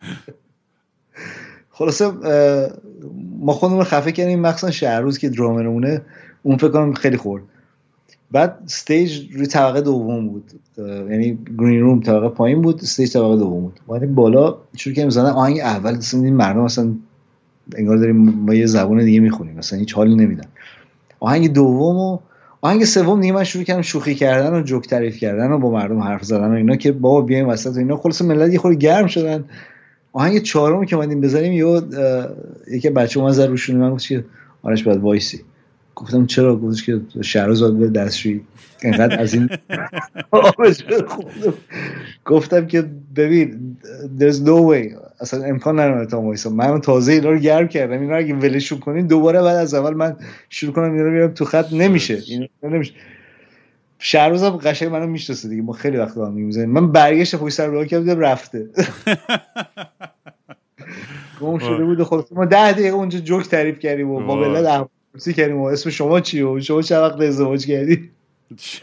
خلاصه ما خودمون خفه کردیم مخصوصا شهروز که درامرمونه اون فکر کنم خیلی خورد. بعد stage روی طبقه دوم بود. یعنی green room طبقه پایین بود stage طبقه دوم بود. بعد بالا شروع کردیم زدن آهنگ اول اصلا مردم اصلا انگار داریم ما یه زبون دیگه می‌خونیم مثلا هیچ حالی نمیدن. آهنگ دوم و آهنگ سوم دیگه من شروع کردم شوخی کردن و جوک تعریف کردن و با مردم حرف زدن و اینا که بابا بیایم وسط و اینا. خلاصه ملت یه خورده گرم شدن. آهنگ چهارم که اومدیم بزنیم یه یکی بچه اومد زد روشون من گفت آرش باید وایسی. گفتم چرا؟ گفتش که شهرزاد به دستشویی. اینقدر از این گفتم که ببین there's no way. اصلا امکان نداره تا وایسا من تازه اینا رو گرم کردم. اینا اگه ولشون کنین دوباره بعد از اول من شروع کنم اینا رو بیارم تو خط. نمیشه. این نمیشه. شهرزاد قشنگ منو می‌شناسه دیگه. ما خیلی وقت هم می‌زنیم من برگشت پشت سر راه کردم رفته. گم شده بود خلاص ما ده دقیقه اونجا جوک تعریف کردیم و با ملت کردیم و اسم شما چیه و شما چه وقت ازدواج کردی؟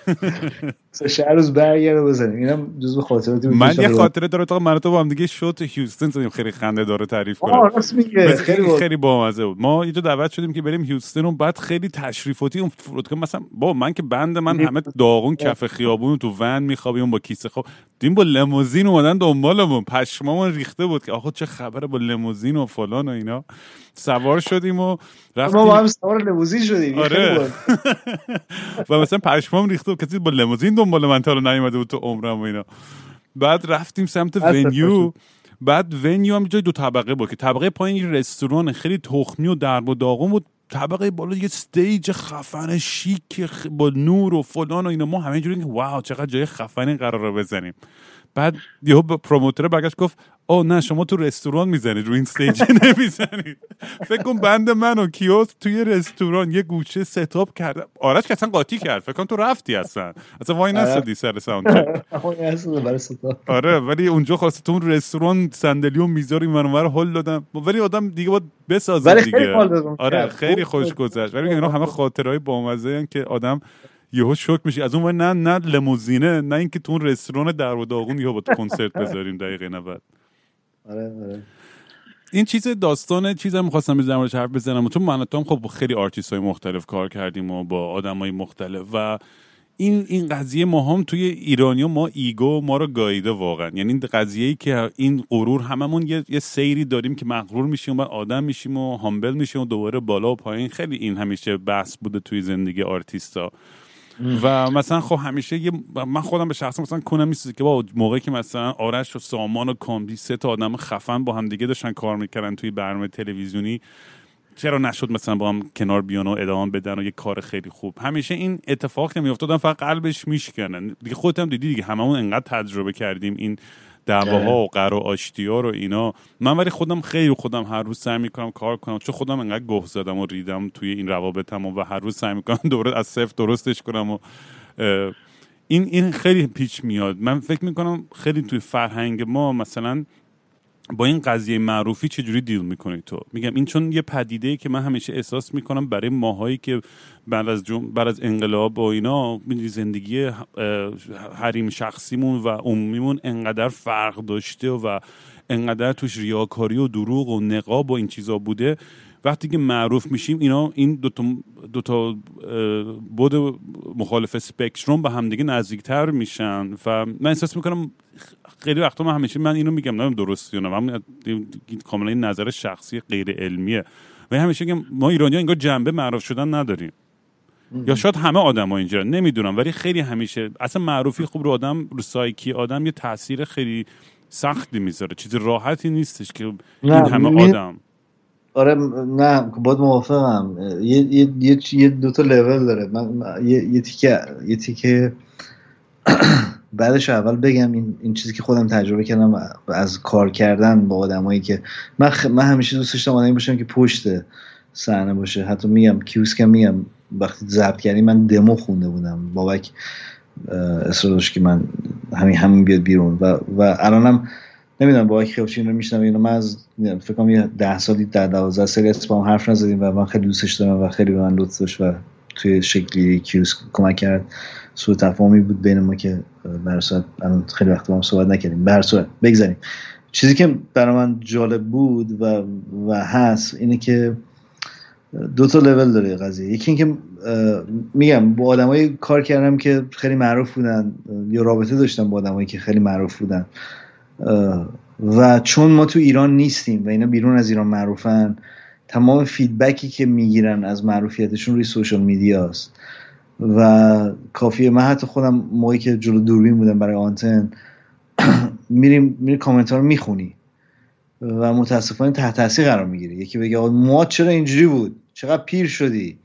شهر روز برگرد بزنیم. اینم جزو خاطراتی من یه خاطره داره تا من تو با هم دیگه شوت هیوستن زدیم. خیلی خنده داره تعریف کنم. راست میگه. خیلی خیلی بامزه بود. ما اینجا دعوت شدیم که بریم هیوستن و بعد خیلی تشریفاتی اون فرودگاه. مثلا با من که بند من همه داغون کف خیابون تو ون میخوابیم با کیسه خواب. دیم با limousine اومدن دنبالمون. پشمامون ریخته بود که آخه چه خبره با limousine و فلان و اینا. سوار شدیم و رفتیم. ما با هم سوار limousine شدیم. آره. و مثلا پشمام ریخته کسی با limousine دنبال من تا نیومده بود تو عمرم و اینا. بعد رفتیم سمت venue بعد venue هم جای دو طبقه بود که طبقه پایین یه رستوران خیلی تخمی و درب و داغون بود. طبقه بالا یه stage خفن شیک با نور و فلان و اینا. ما همه جوری wow چقدر جای خفنی قراره بزنیم. بعد یهو پروموتر برگشت گفت او نه شما تو رستوران می‌زنید رو این استیج نمی‌زنید. فکر کن بند من و کیوس توی رستوران یه گوشه ستاپ کرده آرش که اصلا قاطی کرد فکر کن تو رفتی اصلا. اصلا وای آره. نستدی سر ساوند آره ولی اونجا خواسته تو اون رستوران صندلی و می‌ذاری من اونور هول دادم. ولی آدم دیگه باید بسازه دیگه. آره خیلی خوش گذشت. ولی اینا همه خاطرهای بامزه که آدم یهو شوک میشی از اون نه نه limousine ه نه اینکه تو اون رستوران درب و داغون یهو با تو کنسرت بذاریم دقیقه 90 آره آره. این چیز داستان چیزم می‌خواستم بزنم حرف بزنم. چون من خب خیلی آرتیست های مختلف کار کردیم و با آدم های مختلف و این این قضیه ما هم توی ایرانی ما ego ما رو گاییده واقعا. یعنی این قضیه ای که این غرور هممون یه, یه سیری داریم که مغرور میشیم و آدم میشیم و humble میشیم و دوباره بالا و پایین. خیلی این همیشه بحث بوده توی زندگی آرتیستا. و مثلا خب همیشه یه من خودم به شخص مثلا کنم نیست که با موقعی که مثلا آرش و سامان و کامبی سه تا آدم خفن با هم دیگه داشتن کار می‌کردن توی برنامه تلویزیونی چرا نشد مثلا با هم کنار بیان و ادامه بدن و یه کار خیلی خوب؟ همیشه این اتفاق نمیافتادن فقط قلبش میشکنن دیگه خودت هم دیدی دیگه هممون انقدر تجربه کردیم این دعواها و قر و آشتیا رو اینا. من ولی خودم خیلی خودم هر روز سعی می‌کنم کار کنم چون خودم انقدر گه زدم و ریدم توی این روابطم و هر روز سعی می‌کنم دوباره از صفر درستش کنم و این این خیلی پیچ میاد. من فکر می‌کنم خیلی توی فرهنگ ما مثلا با این قضیه معروفی چجوری دیل می‌کنی تو؟ میگم این چون یه پدیده ای که من همیشه احساس می‌کنم برای ماهایی که بعد از جم... بعد از انقلاب و اینا زندگی حریم شخصیمون و عمومیمون انقدر فرق داشته و انقدر توش ریاکاری و دروغ و نقاب و این چیزا بوده. وقتی که معروف میشیم اینا این دوتا, دوتا بود مخالف سپکتروم به همدیگه نزدیکتر میشن و من احساس می‌کنم خیلی وقتا من همیشه من اینو میگم نمیم درستی یا نه کاملا این نظر شخصی غیر علمیه. و همیشه میگم ما ایرانی ها انگار جنبه معروف شدن نداریم. یا شاید همه آدم ها اینجا نمی‌دونم ولی خیلی همیشه اصلا معروفی خوب رو آدم رو سایکی آدم یه تاثیر خیلی سختی می‌ذاره. چیز راحتی نیستش که این همه آدم. آره نه باید موافقم. یه, یه, یه, یه دو تا لول داره. من یه, یه تیکه یه تیکه بعدش اول بگم این, این چیزی که خودم تجربه کردم از کار کردن با آدمایی که من, من همیشه دوست داشتم آدمی باشم که پشت صحنه باشه. حتی میگم کیوس که میگم وقتی ضبط کردیم من دمو خونده بودم. بابک اصرار که من همین همین بیاد بیرون. و و الانم نمی‌دونم با خیابچین رو میشنم اینو. من از فکر کنم یه ده سالی در دوازده سری با هم حرف نزدیم و من خیلی دوستش دارم و خیلی به من لطف داشت و توی شکلی کیوس کمک کرد. سوء تفاهمی بود بین ما که در الان خیلی وقت با هم صحبت نکردیم. به صورت بگذاریم. چیزی که برای من جالب بود و, و هست اینه که دو تا لول داره قضیه. یکی اینکه میگم با آدمایی کار کردم که خیلی معروف بودن. یا رابطه داشتم با آدمایی که خیلی معروف بودن. و چون ما تو ایران نیستیم و اینا بیرون از ایران معروفن تمام feedback ی که می‌گیرن از معروفیتشون روی social media ست و کافیه. من حتی خودم موقعی که جلو دوربین بودم برای آنتن میریم میری کامنت ها رو می‌خونی و متاسفانه تحت تاثیر قرار می‌گیری. یکی بگه ما چرا اینجوری بود؟ چقدر پیر شدی؟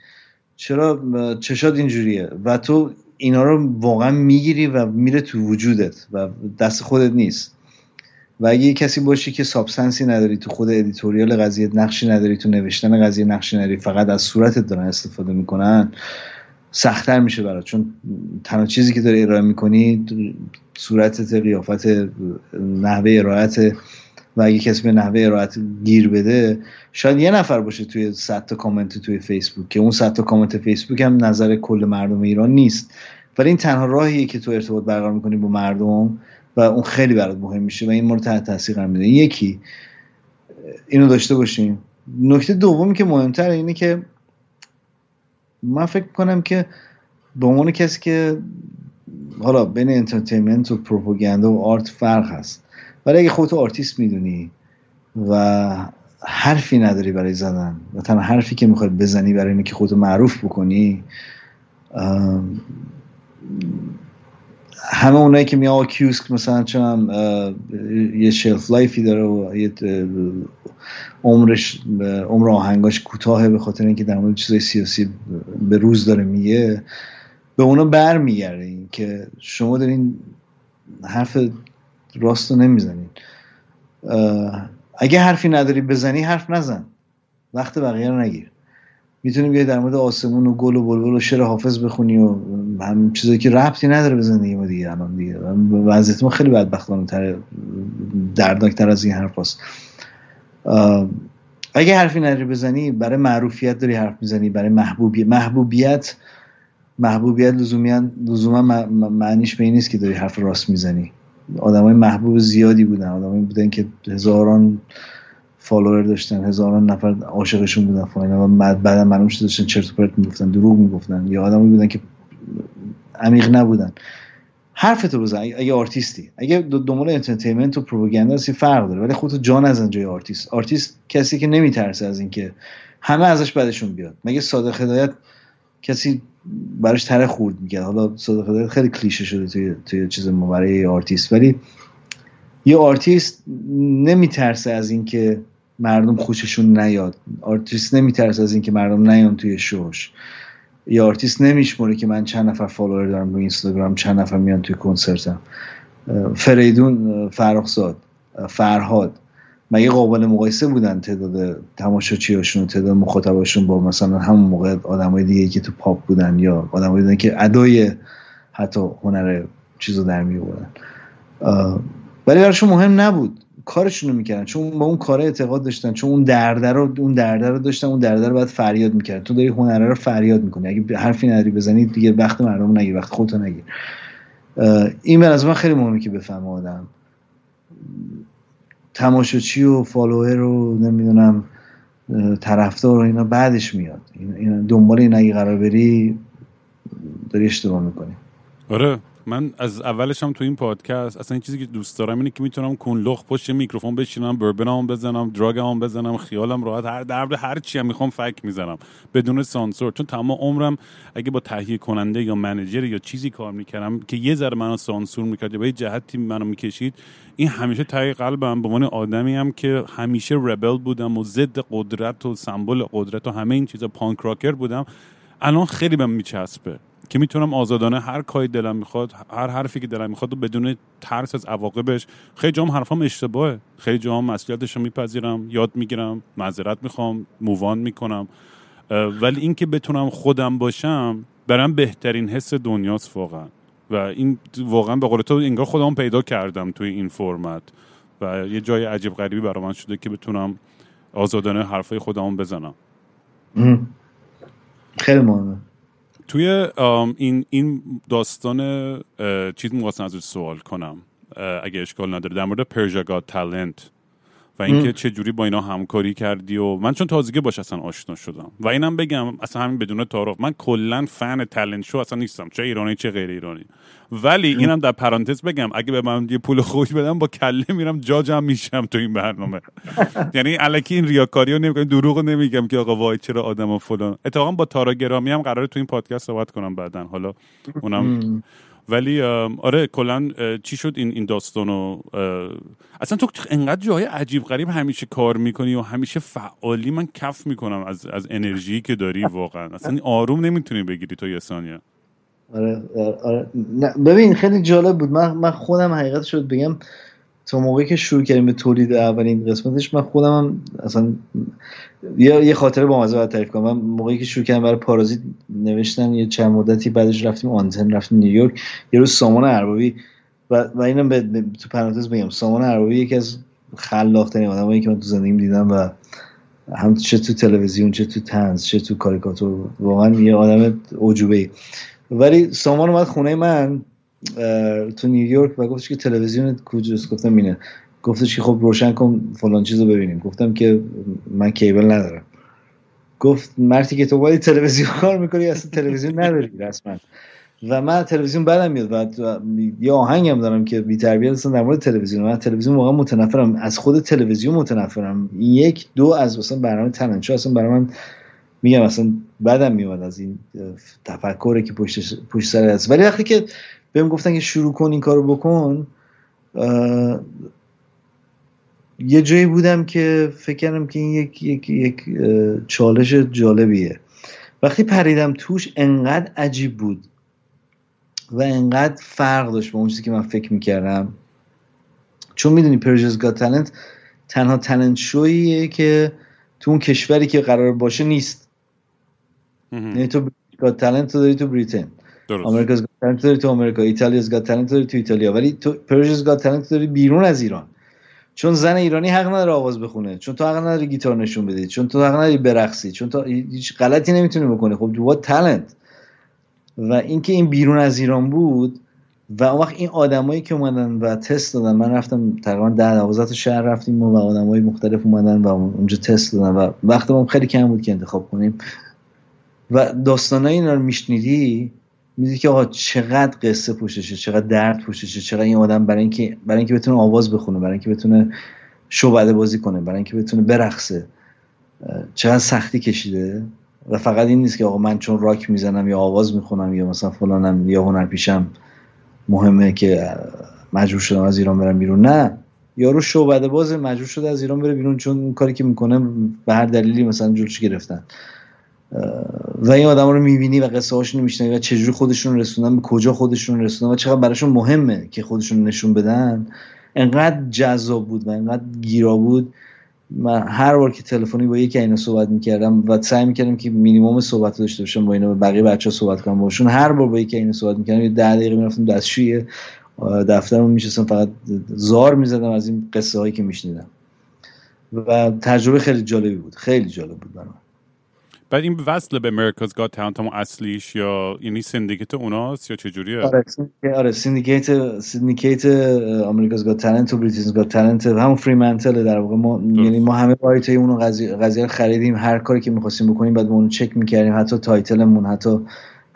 چرا چشات اینجوریه؟ و تو اینا رو واقعا می‌گیری و میره تو وجودت و دست خودت نیست. و اگه کسی باشی که substance ی نداری تو خود editorial قضیه نقشی نداری تو نوشتن قضیه نقشی نداری فقط از صورتت دارن استفاده می‌کنن سختتر میشه برات. چون تنها چیزی که داری ارائه می‌کنی صورتت قیافت نحوه ارائته و اگه کسی به نحوه ارائت گیر بده شاید یه نفر باشه توی صد تا کامنت توی فیسبوک که اون صد تا کامنت فیسبوک هم نظر کل مردم ایران نیست. ولی این تنها راهیه که تو ارتباط برقرار می‌کنی با مردم و اون خیلی برات مهم میشه و این تو رو تحت تاثیر قرار میده. یکی اینو داشته باشیم نکته دومی که مهمتر اینه که من فکر کنم که به عنوان کسی که حالا بین entertainment و پروپاگاندا و art فرق هست. ولی اگه خودتو آرتیست می‌دونی و حرفی نداری برای زدن و تنها حرفی که می‌خواد بزنی برای اینکه خودتو معروف بکنی همه اونایی که میگن کیوسک مثلا چون یه shelf life ی داره و یه عمرش عمر آهنگاش کوتاهه به خاطر اینکه در مورد چیزای سیاسی به روز داره میگه به اونا بر میگرده که شما دارین حرف راست رو نمی‌زنین. اگه حرفی نداری بزنی حرف نزن. وقت بقیه رو نگیر. می‌تونی بیای در مورد آسمون و گل و بلبل و شعر حافظ بخونی و هم چیزایی که ربطی نداره به زندگی ما دیگه الان دیگه. وضعیت ما خیلی بدبختانه تر دردناکتر از این حرف هست. اگه حرفی نداری بزنی برای معروفیت داری حرف می‌زنی برای محبوبیت محبوبیت محبوبیت لزوما معنیش به این نیست که داری حرف راست می‌زنی. آدمای محبوب زیادی بودن. آدمایی بودن که هزاران follower داشتن هزاران نفر عاشقشون بودن و اینا و بعدا معلوم شد داشتن چرت و پرت می‌گفتن دروغ می‌گفتن. یا آدمایی بودن که عمیق نبودن. حرفتو بزن. اگه آرتیستی. اگه دنبال entertainment و پروپاگاندا هستی فرق داره. ولی خودتو جا نزن جای artist. artist کسی که نمیترسه از اینکه همه ازش بعدشون بیاد. مگه صادق هدایت کسی براش تره خرد می‌کرد؟ حالا صادق هدایت خیلی کلیشه شده توی توی چیز ما برای آرتیست. ولی یه آرتیست نمیترسه از اینکه مردم خوششون نیاد. آرتیست نمیترسه از اینکه مردم نیان توی شوش. یا آرتیست نمیشموره که من چند نفر follower دارم رو اینستاگرام چند نفر میان توی کنسرتم. فریدون فرخزاد فرهاد. مگه قابل مقایسه بودن تعداد تماشاچیاشون و تعداد مخاطباشون با مثلا همون موقع آدمای دیگه که تو پاپ بودن یا آدمای بودن که ادای حتی هنر چیزو در می ولی براشون مهم نبود. کارشون رو می‌کردن. چون با اون کار اعتقاد داشتن چون اون درده رو اون درده رو داشتن اون درده رو باید فریاد می‌کرد تو داری هنره رو فریاد می‌کنی. اگه حرفی نداری بزنی دیگه وقت مردم نگیر وقت خودتو نگیر. این به از من خیلی مهمه که بفهمه آدم. تماشاچی و فالوور رو نمی‌دونم طرفدار و اینا بعدش میاد. این دنبال این اگه قرار بری داری اشتباه می‌کنی. آره. من از اولش هم تو این پادکست اصلا این چیزی که دوست دارم اینه که می‌تونم کنلخ پشت میکروفون بشینم بربنام بزنم دراگم بزنم خیالم راحت. هر درد هر چی هم می‌خوام فک می‌زنم. بدون سانسور. چون تمام عمرم اگه با تهیه کننده یا منیجر یا چیزی کار می‌کردم که یه ذره منو سانسور می‌کرد یا به جهتی منو می‌کشید این همیشه تهیه قلبم به عنوان آدمی هم که همیشه ربل بودم و ضد قدرت و سمبل قدرت و همه این چیزا پانک راکر بودم. الان خیلی بهم میچسبه. که می‌تونم آزادانه هر کاری دلم می‌خواد هر حرفی که دلم می‌خواد و بدون ترس از عواقبش خیلی جام حرفام اشتباهه. خیلی جام مسئولیتش رو میپذیرم یاد می‌گیرم معذرت می‌خوام مووان می‌کنم. ولی اینکه بتونم خودم باشم برام بهترین حس دنیاست واقعا. و این واقعا به قول تو انگار خودم پیدا کردم توی این فرمت. و یه جای عجیب غریبی برای من شده که بتونم آزادانه حرفای خودم بزنم. خیلی مهمه. توی این این داستان چیز می‌خواستم از سوال کنم اگه اشکال نداره. در مورد پرژا تالنت و اینکه چه جوری با اینا همکاری کردی و من چون تازگی باش اصلا آشنا شدم. و اینم بگم اصلا همین بدون تعارف. من کلا فن تالنت شو اصلا نیستم. چه ایرانی چه غیر ایرانی. ولی اینم در پرانتز بگم اگه به من یه پول خوش بدم با کله میرم جاجم میشم تو این برنامه. یعنی الکی این ریاکاری رو نمیگم دروغ نمیگم که آقا وای چرا آدم و فلان. اتفاقا با تارا گرامی هم قراره تو این پادکست صحبت کنم بعدا. حالا اونم ولی آره کلا چی شد این این داستانو اصلا تو انقدر جای عجیب غریب همیشه کار می‌کنی و همیشه فعالی من کف می‌کنم از از انرژی که داری واقعا. اصلا آروم نمی‌تونی بگیری تو یه ثانیه. آره, آره. ببین خیلی جالب بود. من من خودم حقیقت شد بگم. تا موقعی که شروع کردیم به تولید اولین قسمتش من خودم هم اصلا یه, یه خاطره با مزه تعریف کنم. من موقعی که شروع کردم برای پارازیت نوشتن یه چند مدتی بعدش رفتیم آنتن رفتیم نیویورک. یه روز سامان اربابی و, و اینم به تو پرانتز بگم سامان اربابی یکی از خلاق‌ترین آدمایی که من تو زندگیم دیدم و هم چه تو تلویزیون چه تو تنز چه تو کاریکاتور واقعا یه آدم عجوبه ولی سامان اومد خونه من. تو نیویورک و گفتش که تلویزیون کجاست گفتم اینه. گفتش که خب روشن کن فلان چیز رو ببینیم. گفتم که من کیبل ندارم. گفت مرتی که تو باید تلویزیون کار می‌کنی اصلا تلویزیون نداری رسما. و من تلویزیون بدم میاد و یه آهنگم دارم که بی تربیت اصلا در مورد تلویزیون. من تلویزیون واقعا متنفرم. از خود تلویزیون متنفرم. یک. دو از مثلا برنامه تننچو اصلا برای من میگم اصلا بدم میاد از این تفکری که پشت پشت سر هست ولی وقتی که بهم گفتن که شروع کن این کارو بکن. یه جایی بودم که فکر کردم که این یک, یک, یک چالش جالبیه. وقتی پریدم توش انقدر عجیب بود و انقدر فرق داشت با اون چیزی که من فکر می‌کردم. چون می‌دونی Persia's Got Talent تنها talent show یه که تو اون کشوری که قرار باشه نیست. یعنی تو Got Talent تو داری تو Britain America's Got Talent داری تو آمریکا Italia's Got Talent داری تو ایتالیا ولی تو Persia's Got Talent داری بیرون از ایران. چون زن ایرانی حق نداره آواز بخونه چون تو حق نداری گیتار نشون بدی چون تو حق نداری برقصی چون تو هیچ غلطی نمی‌تونی بکنی. خب تو تالنت و اینکه این بیرون از ایران بود و اون وقت این آدمایی که اومدن و تست دادن من رفتم تقریبا ده 12 تا شهر رفتیم و آدمای مختلف اومدن و اونجا تست دادن و وقتمون خیلی کم بود که انتخاب کنیم. و داستانای اینا رو میشنیدی؟ می‌دونی که آقا چقدر قصه پوششه چقدر درد پوششه چقدر این آدم برای اینکه برای اینکه بتونه آواز بخونه برای اینکه بتونه شعبده بازی کنه برای اینکه بتونه برقصه. چقدر سختی کشیده. و فقط این نیست که آقا من چون راک می‌زنم یا آواز می‌خونم یا مثلا فلانم یا هنر پیشم مهمه که مجبور شدم از ایران برم بیرون. نه. یارو شعبده باز مجبور شده از ایران بره بیرون چون اون کاری که می‌کنه به هر دلیلی مثلا جلوش گرفتن. و این آدم رو می‌بینی و قصه هاشون میشنوی و چجوری خودشون رسوندن به کجا خودشون رسوندن و چقدر براشون مهمه که خودشون نشون بدن. انقدر جذاب بود و انقدر گیرا بود. من هر بار که تلفنی با یکی اینا صحبت می‌کردم و سعی می‌کردم که مینیمم صحبت داشته باشم با اینا با بقیه بچه صحبت کنم باشون هر بار با یکی اینا صحبت می‌کردم یه ده دقیقه می‌رفتم دستشوی دفترمون میشستم فقط زار می‌زدم از این قصه هایی که میشنیدم. و تجربه خیلی جالبی بود خیلی جالب بود برام. بعد این وصل به امریکاز گات تالنت هم اصلیش یا یعنی سندیکیت اوناست یا چجوریه؟ آره آره syndicate syndicate America's Got Talent و Britain's Got Talent همون Fremantle در واقع. ما یعنی ما همه right اونو قضیه قضیه خریدیم. هر کاری که می‌خواستیم بکنیم باید اونو چک می‌کردیم. حتی title مون حتی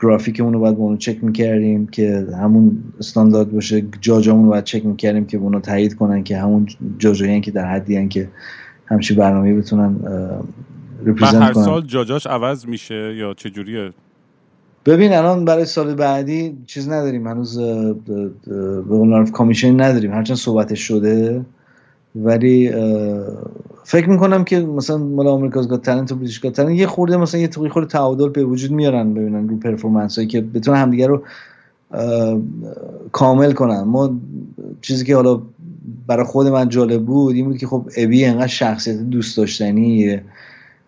گرافیکمون رو باید اونو چک می‌کردیم که همون استاندارد باشه. judge امون رو باید چک می‌کردیم که اونو تایید کنن که همون جاجایی که در حدی که همچی برنامه بتونن هر سال جاجاش عوض میشه یا چه جوریه ببین الان برای سال بعدی چیز نداریم. هنوز به عنوان کامیشن نداریم. هرچند صحبتش شده. ولی فکر می‌کنم که مثلا مال آمریکاز گات تالنت و بریتیش گات یه خورده مثلا یه خورده تعادل به وجود میارن ببینن رو پرفورمنس هایی که بتونن همدیگه رو کامل کنن. ما چیزی که حالا برای خود من جالب بود این بود که خب ابی انقدر شخصیت دوست داشتنیه.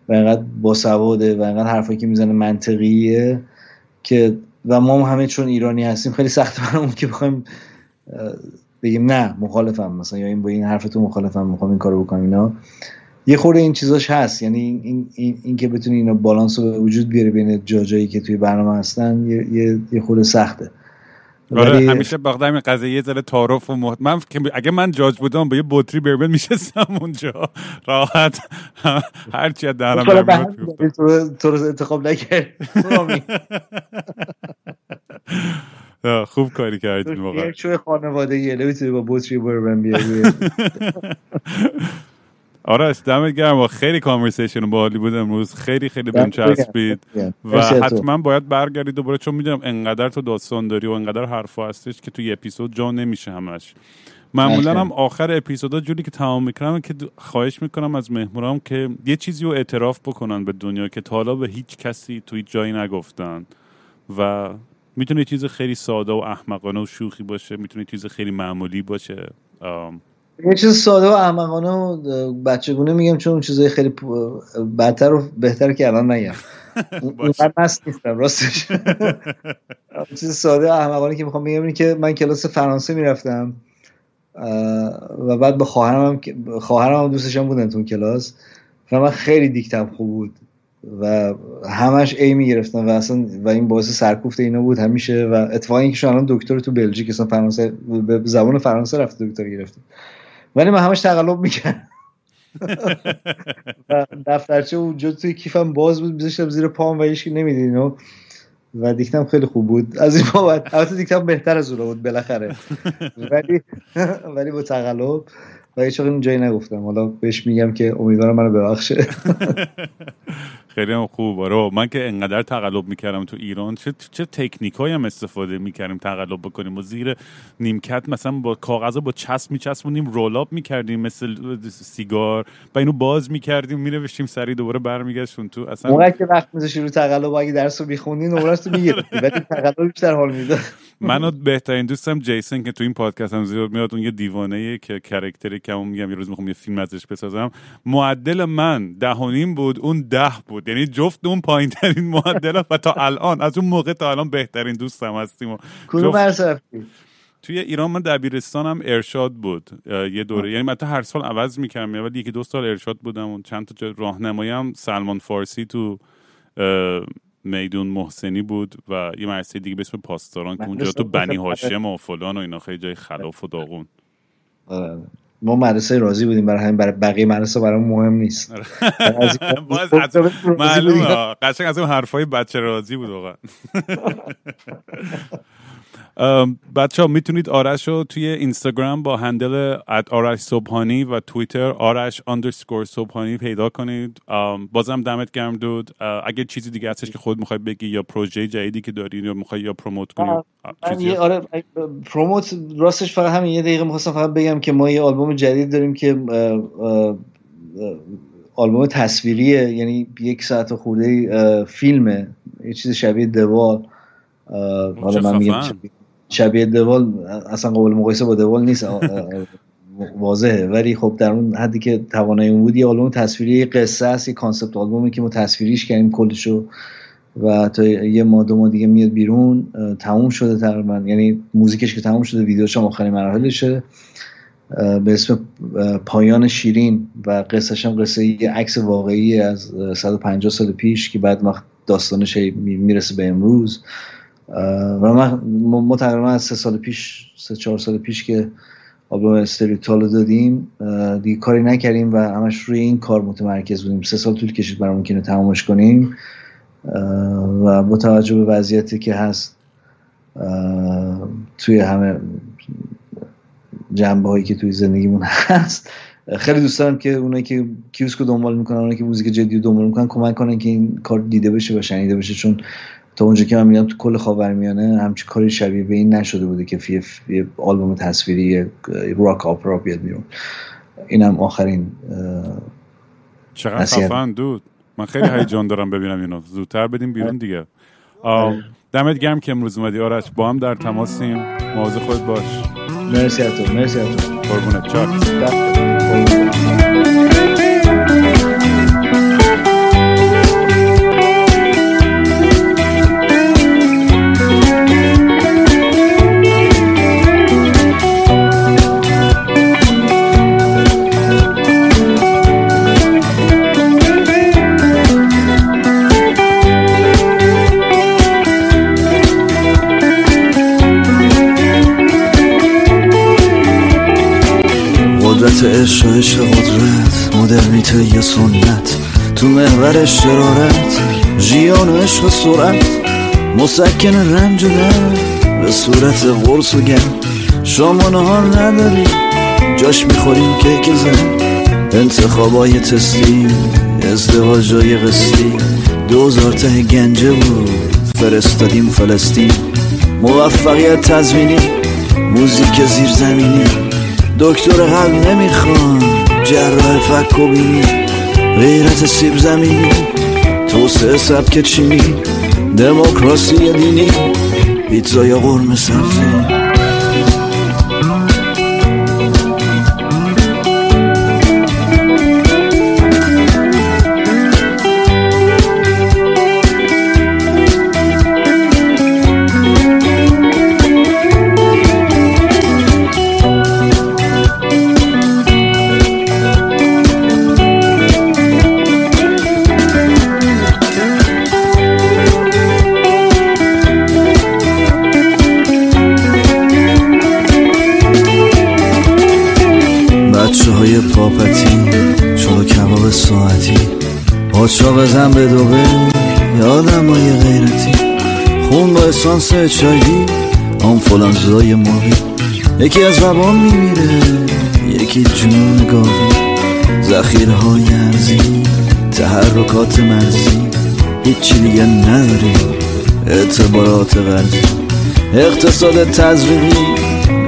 و اینقدر باسواده و اینقدر حرفایی که می‌زنه منطقیه که و ما همه چون ایرانی هستیم خیلی سخت برامون که بخوایم بگیم نه مخالفم مثلا یا این با این حرف تو مخالفم می‌خوام این کارو بکنم اینا. یه خورده این چیزاش هست یعنی این, این, این که بتونی اینا بالانس رو به وجود بیاری بین جاجایی که توی برنامه هستن یه, یه خورده سخته. آره ولی- همیشه باخته همین قضیه یه ذره تعارف و محت... من که اگه من جاج بودم با یه بطری بربن میشستم اونجا. راحت. هرچی از دهنم حالا به در همین میاد دلیل تو رو- انتخاب نکرد. خوب کاری کردین تو واقعا. یک شوی خانوادگیه نمی‌تونی با بطری بربن بیاری. آرش دمت گرم. و خیلی کانورسیشن باحالی بود امروز. خیلی خیلی بهم چسبید و. حتما باید برگردی دوباره چون می‌دونم انقدر تو داستان داری و انقدر حرفا هستش که تو یه اپیزود جا نمیشه همش. معمولا. هم آخر اپیزودا جوری که تمام می‌کنم که خواهش می‌کنم از مهمونام که یه چیزی رو اعتراف بکنن به دنیا که تا حالا به هیچ کسی تو هیچ جایی نگفتن و می‌تونه چیز خیلی ساده و احمقانه و شوخی باشه می‌تونه چیز خیلی معمولی باشه. یه چیز ساده و احمقانه و بچگونه میگم چون اون چیزای خیلی بدتر و بهتر که الان نگم. اونقدر مست نیستم راستش. چیز ساده و احمقانه که می‌خوام بگم اینه که من کلاس فرانسه می‌رفتم و بعد به خواهرم که- خواهرم دوستشم بودن تو کلاس و من خیلی دیکتم خوب بود و همش ای می‌گرفتم و اصلا و این باعث سرکوفت اینا بود همیشه و اتفاقا اینکه الان دکتر تو بلژیک اصلا فرانسه به زبان فرانسه رفته دکتر گرفته ولی من همش تقلب می‌کردم. و دفترچه اونجا توی کیفم باز بود میذاشتم زیر پام و هیچکی نمی‌دید اینو. و دیکتم خیلی خوب بود. از این بابت البته دیکتم بهتر از اون بود بالاخره. ولی ولی با تقلب و هیچ جایی نگفتم. حالا بهش میگم که امیدوارم منو ببخشه. خیلی هم خوب. آره من که انقدر تقلب می‌کردم تو ایران. چه چه تکنیک هم استفاده می‌کردیم تقلب بکنیم؟ و زیر نیمکت مثلا با کاغذ با چسب میچسبونیم رول اپ می‌کردیم مثل سیگار و اینو باز می‌کردیم مینوشتیم سری دوباره برمیگشتون تو اصلا موقعی که وقت میذاشی رو تقلب اگه درس رو میخوندی نمرش تو می‌گرفتی. ولی تقلب بیشتر حال می‌داد. من و بهترین دوستم جیسن که تو این پادکست هم زیاد میاد اون یه دیوانه که کرکتری که اون میگم یه روز می‌خوام یه فیلم ازش بسازم. معدل من ده و نیم بود اون ده بود. یعنی جفت اون پایین ترین معدل و تا الان از اون موقع تا الان بهترین دوستم هستیم و کدوم جفت- توی ایران من دبیرستانم ارشاد بود یه دوره. یعنی من تا هر سال عوض می‌کردم. ولی یکی دو سال ارشاد بودم و چند تا هم. سلمان فارسی تو میدون محسنی بود و یه مدرسه دیگه به اسم پاسداران که اونجا تو بنی. هاشم و فلان و اینا خیلی جای خلاف و داغون. آره. ما مدرسه راضی بودیم برای همین برای بقیه مدرسه برای مهم نیست. از این- باز از راضی بودیم. معلومه قشنگ از اون حرفای بچه راضی بود واقعا. بچه ها می‌تونید آرش رو توی اینستاگرام با هندل ات آرش صبحانی و توییتر آرش اندرسکور صبحانی پیدا کنید. بازم دمت گرم دود. اگه چیزی دیگه هستش که خود می‌خوای بگی یا پروژه جدیدی که دارین یا می‌خوای یا پروموت کنی آه، اه، من چیزی یه آره پروموت راستش فقط همین یه دقیقه می‌خواستم فقط بگم که ما یه آلبوم جدید داریم که آلبوم تصویریه یعنی یک ساعت خورده فیلمه. یه چیز شبیه دوال. حالا من میگم. شبیه- دوال اصلا قابل مقایسه با دوال نیست. واضحه. ولی خب در اون حدی که توانایی اون بود یه آلبوم تصویری یه قصه است یه concept album ی که ما تصویریش کردیم کلشو. و تا یه ماه دو ماه دیگه میاد بیرون تموم شده تقریبا. یعنی موزیکش که تموم شده ویدیوش هم آخرین مراحلشه. به اسم پایان شیرین و قصهش هم قصه یه عکس واقعی از اه، 150 سال پیش که بعد وقت داستانش می‌رسه به امروز. و من ما ما تقریبا از سه سال پیش سه چهار سال پیش که آلبوم استریوتال رو دادیم دیگه کاری نکردیم و همش روی این کار متمرکز بودیم. سه سال طول کشید که اینو تمامش کنیم. و با به وضعیتی که هست توی همه جنبه هایی که توی زندگیمون هست. خیلی دوست دارم که اونایی که کیوسکو دنبال می‌کنن اونایی که موزیک جدی رو دنبال می‌کنن کمک کنن که این کار دیده بشه و شنیده بشه. چون تا اونجا که من می‌دونم تو کل خاورمیانه همچین کاری شبیه به این نشده بوده که یه, یه آلبوم تصویری یه راک آپرا بیاد بیرون. اینم آخرین چقدر. خفن دود. من خیلی هیجان دارم ببینم اینو. زودتر بدیم بیرون دیگه. دمت گرم که امروز اومدی. آرش با هم در تماسیم. مواظب خود باش. مرسی از تو مرسی از تو قربونت چاکس تو محور شرارت جیان و عشق سرعت. مسکن رنج و به صورت قرص و گم شما نهار نداری جاش می‌خوریم که زن. انتخابای تستی ازدواجای قسطی دوزار ته گنجه بود فرستادیم فلسطین. موفقیت تزمینی موزیک زیرزمینی. دکتر قلب نمی‌خوان جراح فک و غیرت سیب زمینی توسعه سبک چینی دموکراسی دینی پیتزا یا قرم سبزی. پاچا بزن به دوبه یادم های غیرتی. خون با اسانس چایی. آنفولانزای ماهی. یکی از وبا میمیره یکی جنون گاوی. ذخیره های ارزی تحرکات مرزی. هیچی دیگه نداری اعتبارات غرزی اقتصاد تزریقی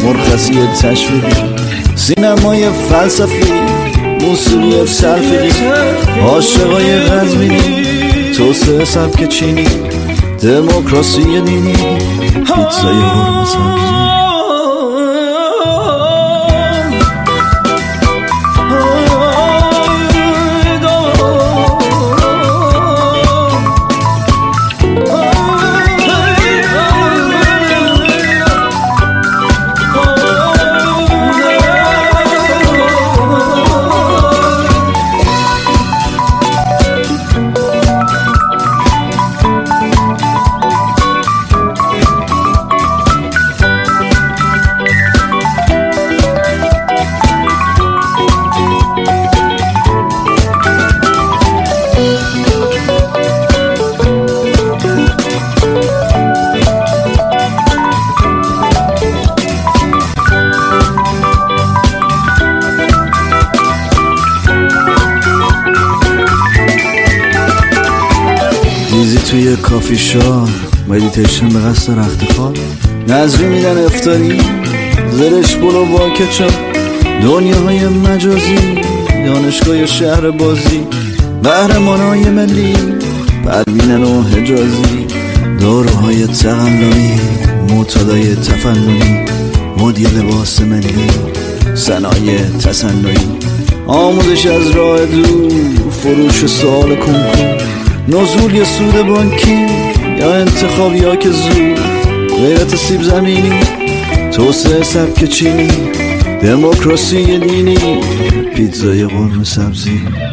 مرخصی تشویقی. سینمای فلسفی موسیقی سرفی عاشقای غزمینی توسعه سبک چینی. دموکراسی دینی. پیتزای قرمه مدیتیشن به قصد رختخواب نظری میدن افطاری. زرشک پلو با کچا. دنیاهای مجازی. دانشگاه شهر بازی. های ملی. پروینن و حجازی. داروهای تقلایی معتادای تفننی. مد لباس ملی. صنایع تصنعی آموزش از راه دور. فروش سوال کنکور نزول یا سود بانکی. انتخاب یا که زود غیرت سیب زمینی توسعه سبک چینی دموکراسی دینی پیتزای قرم سبزی.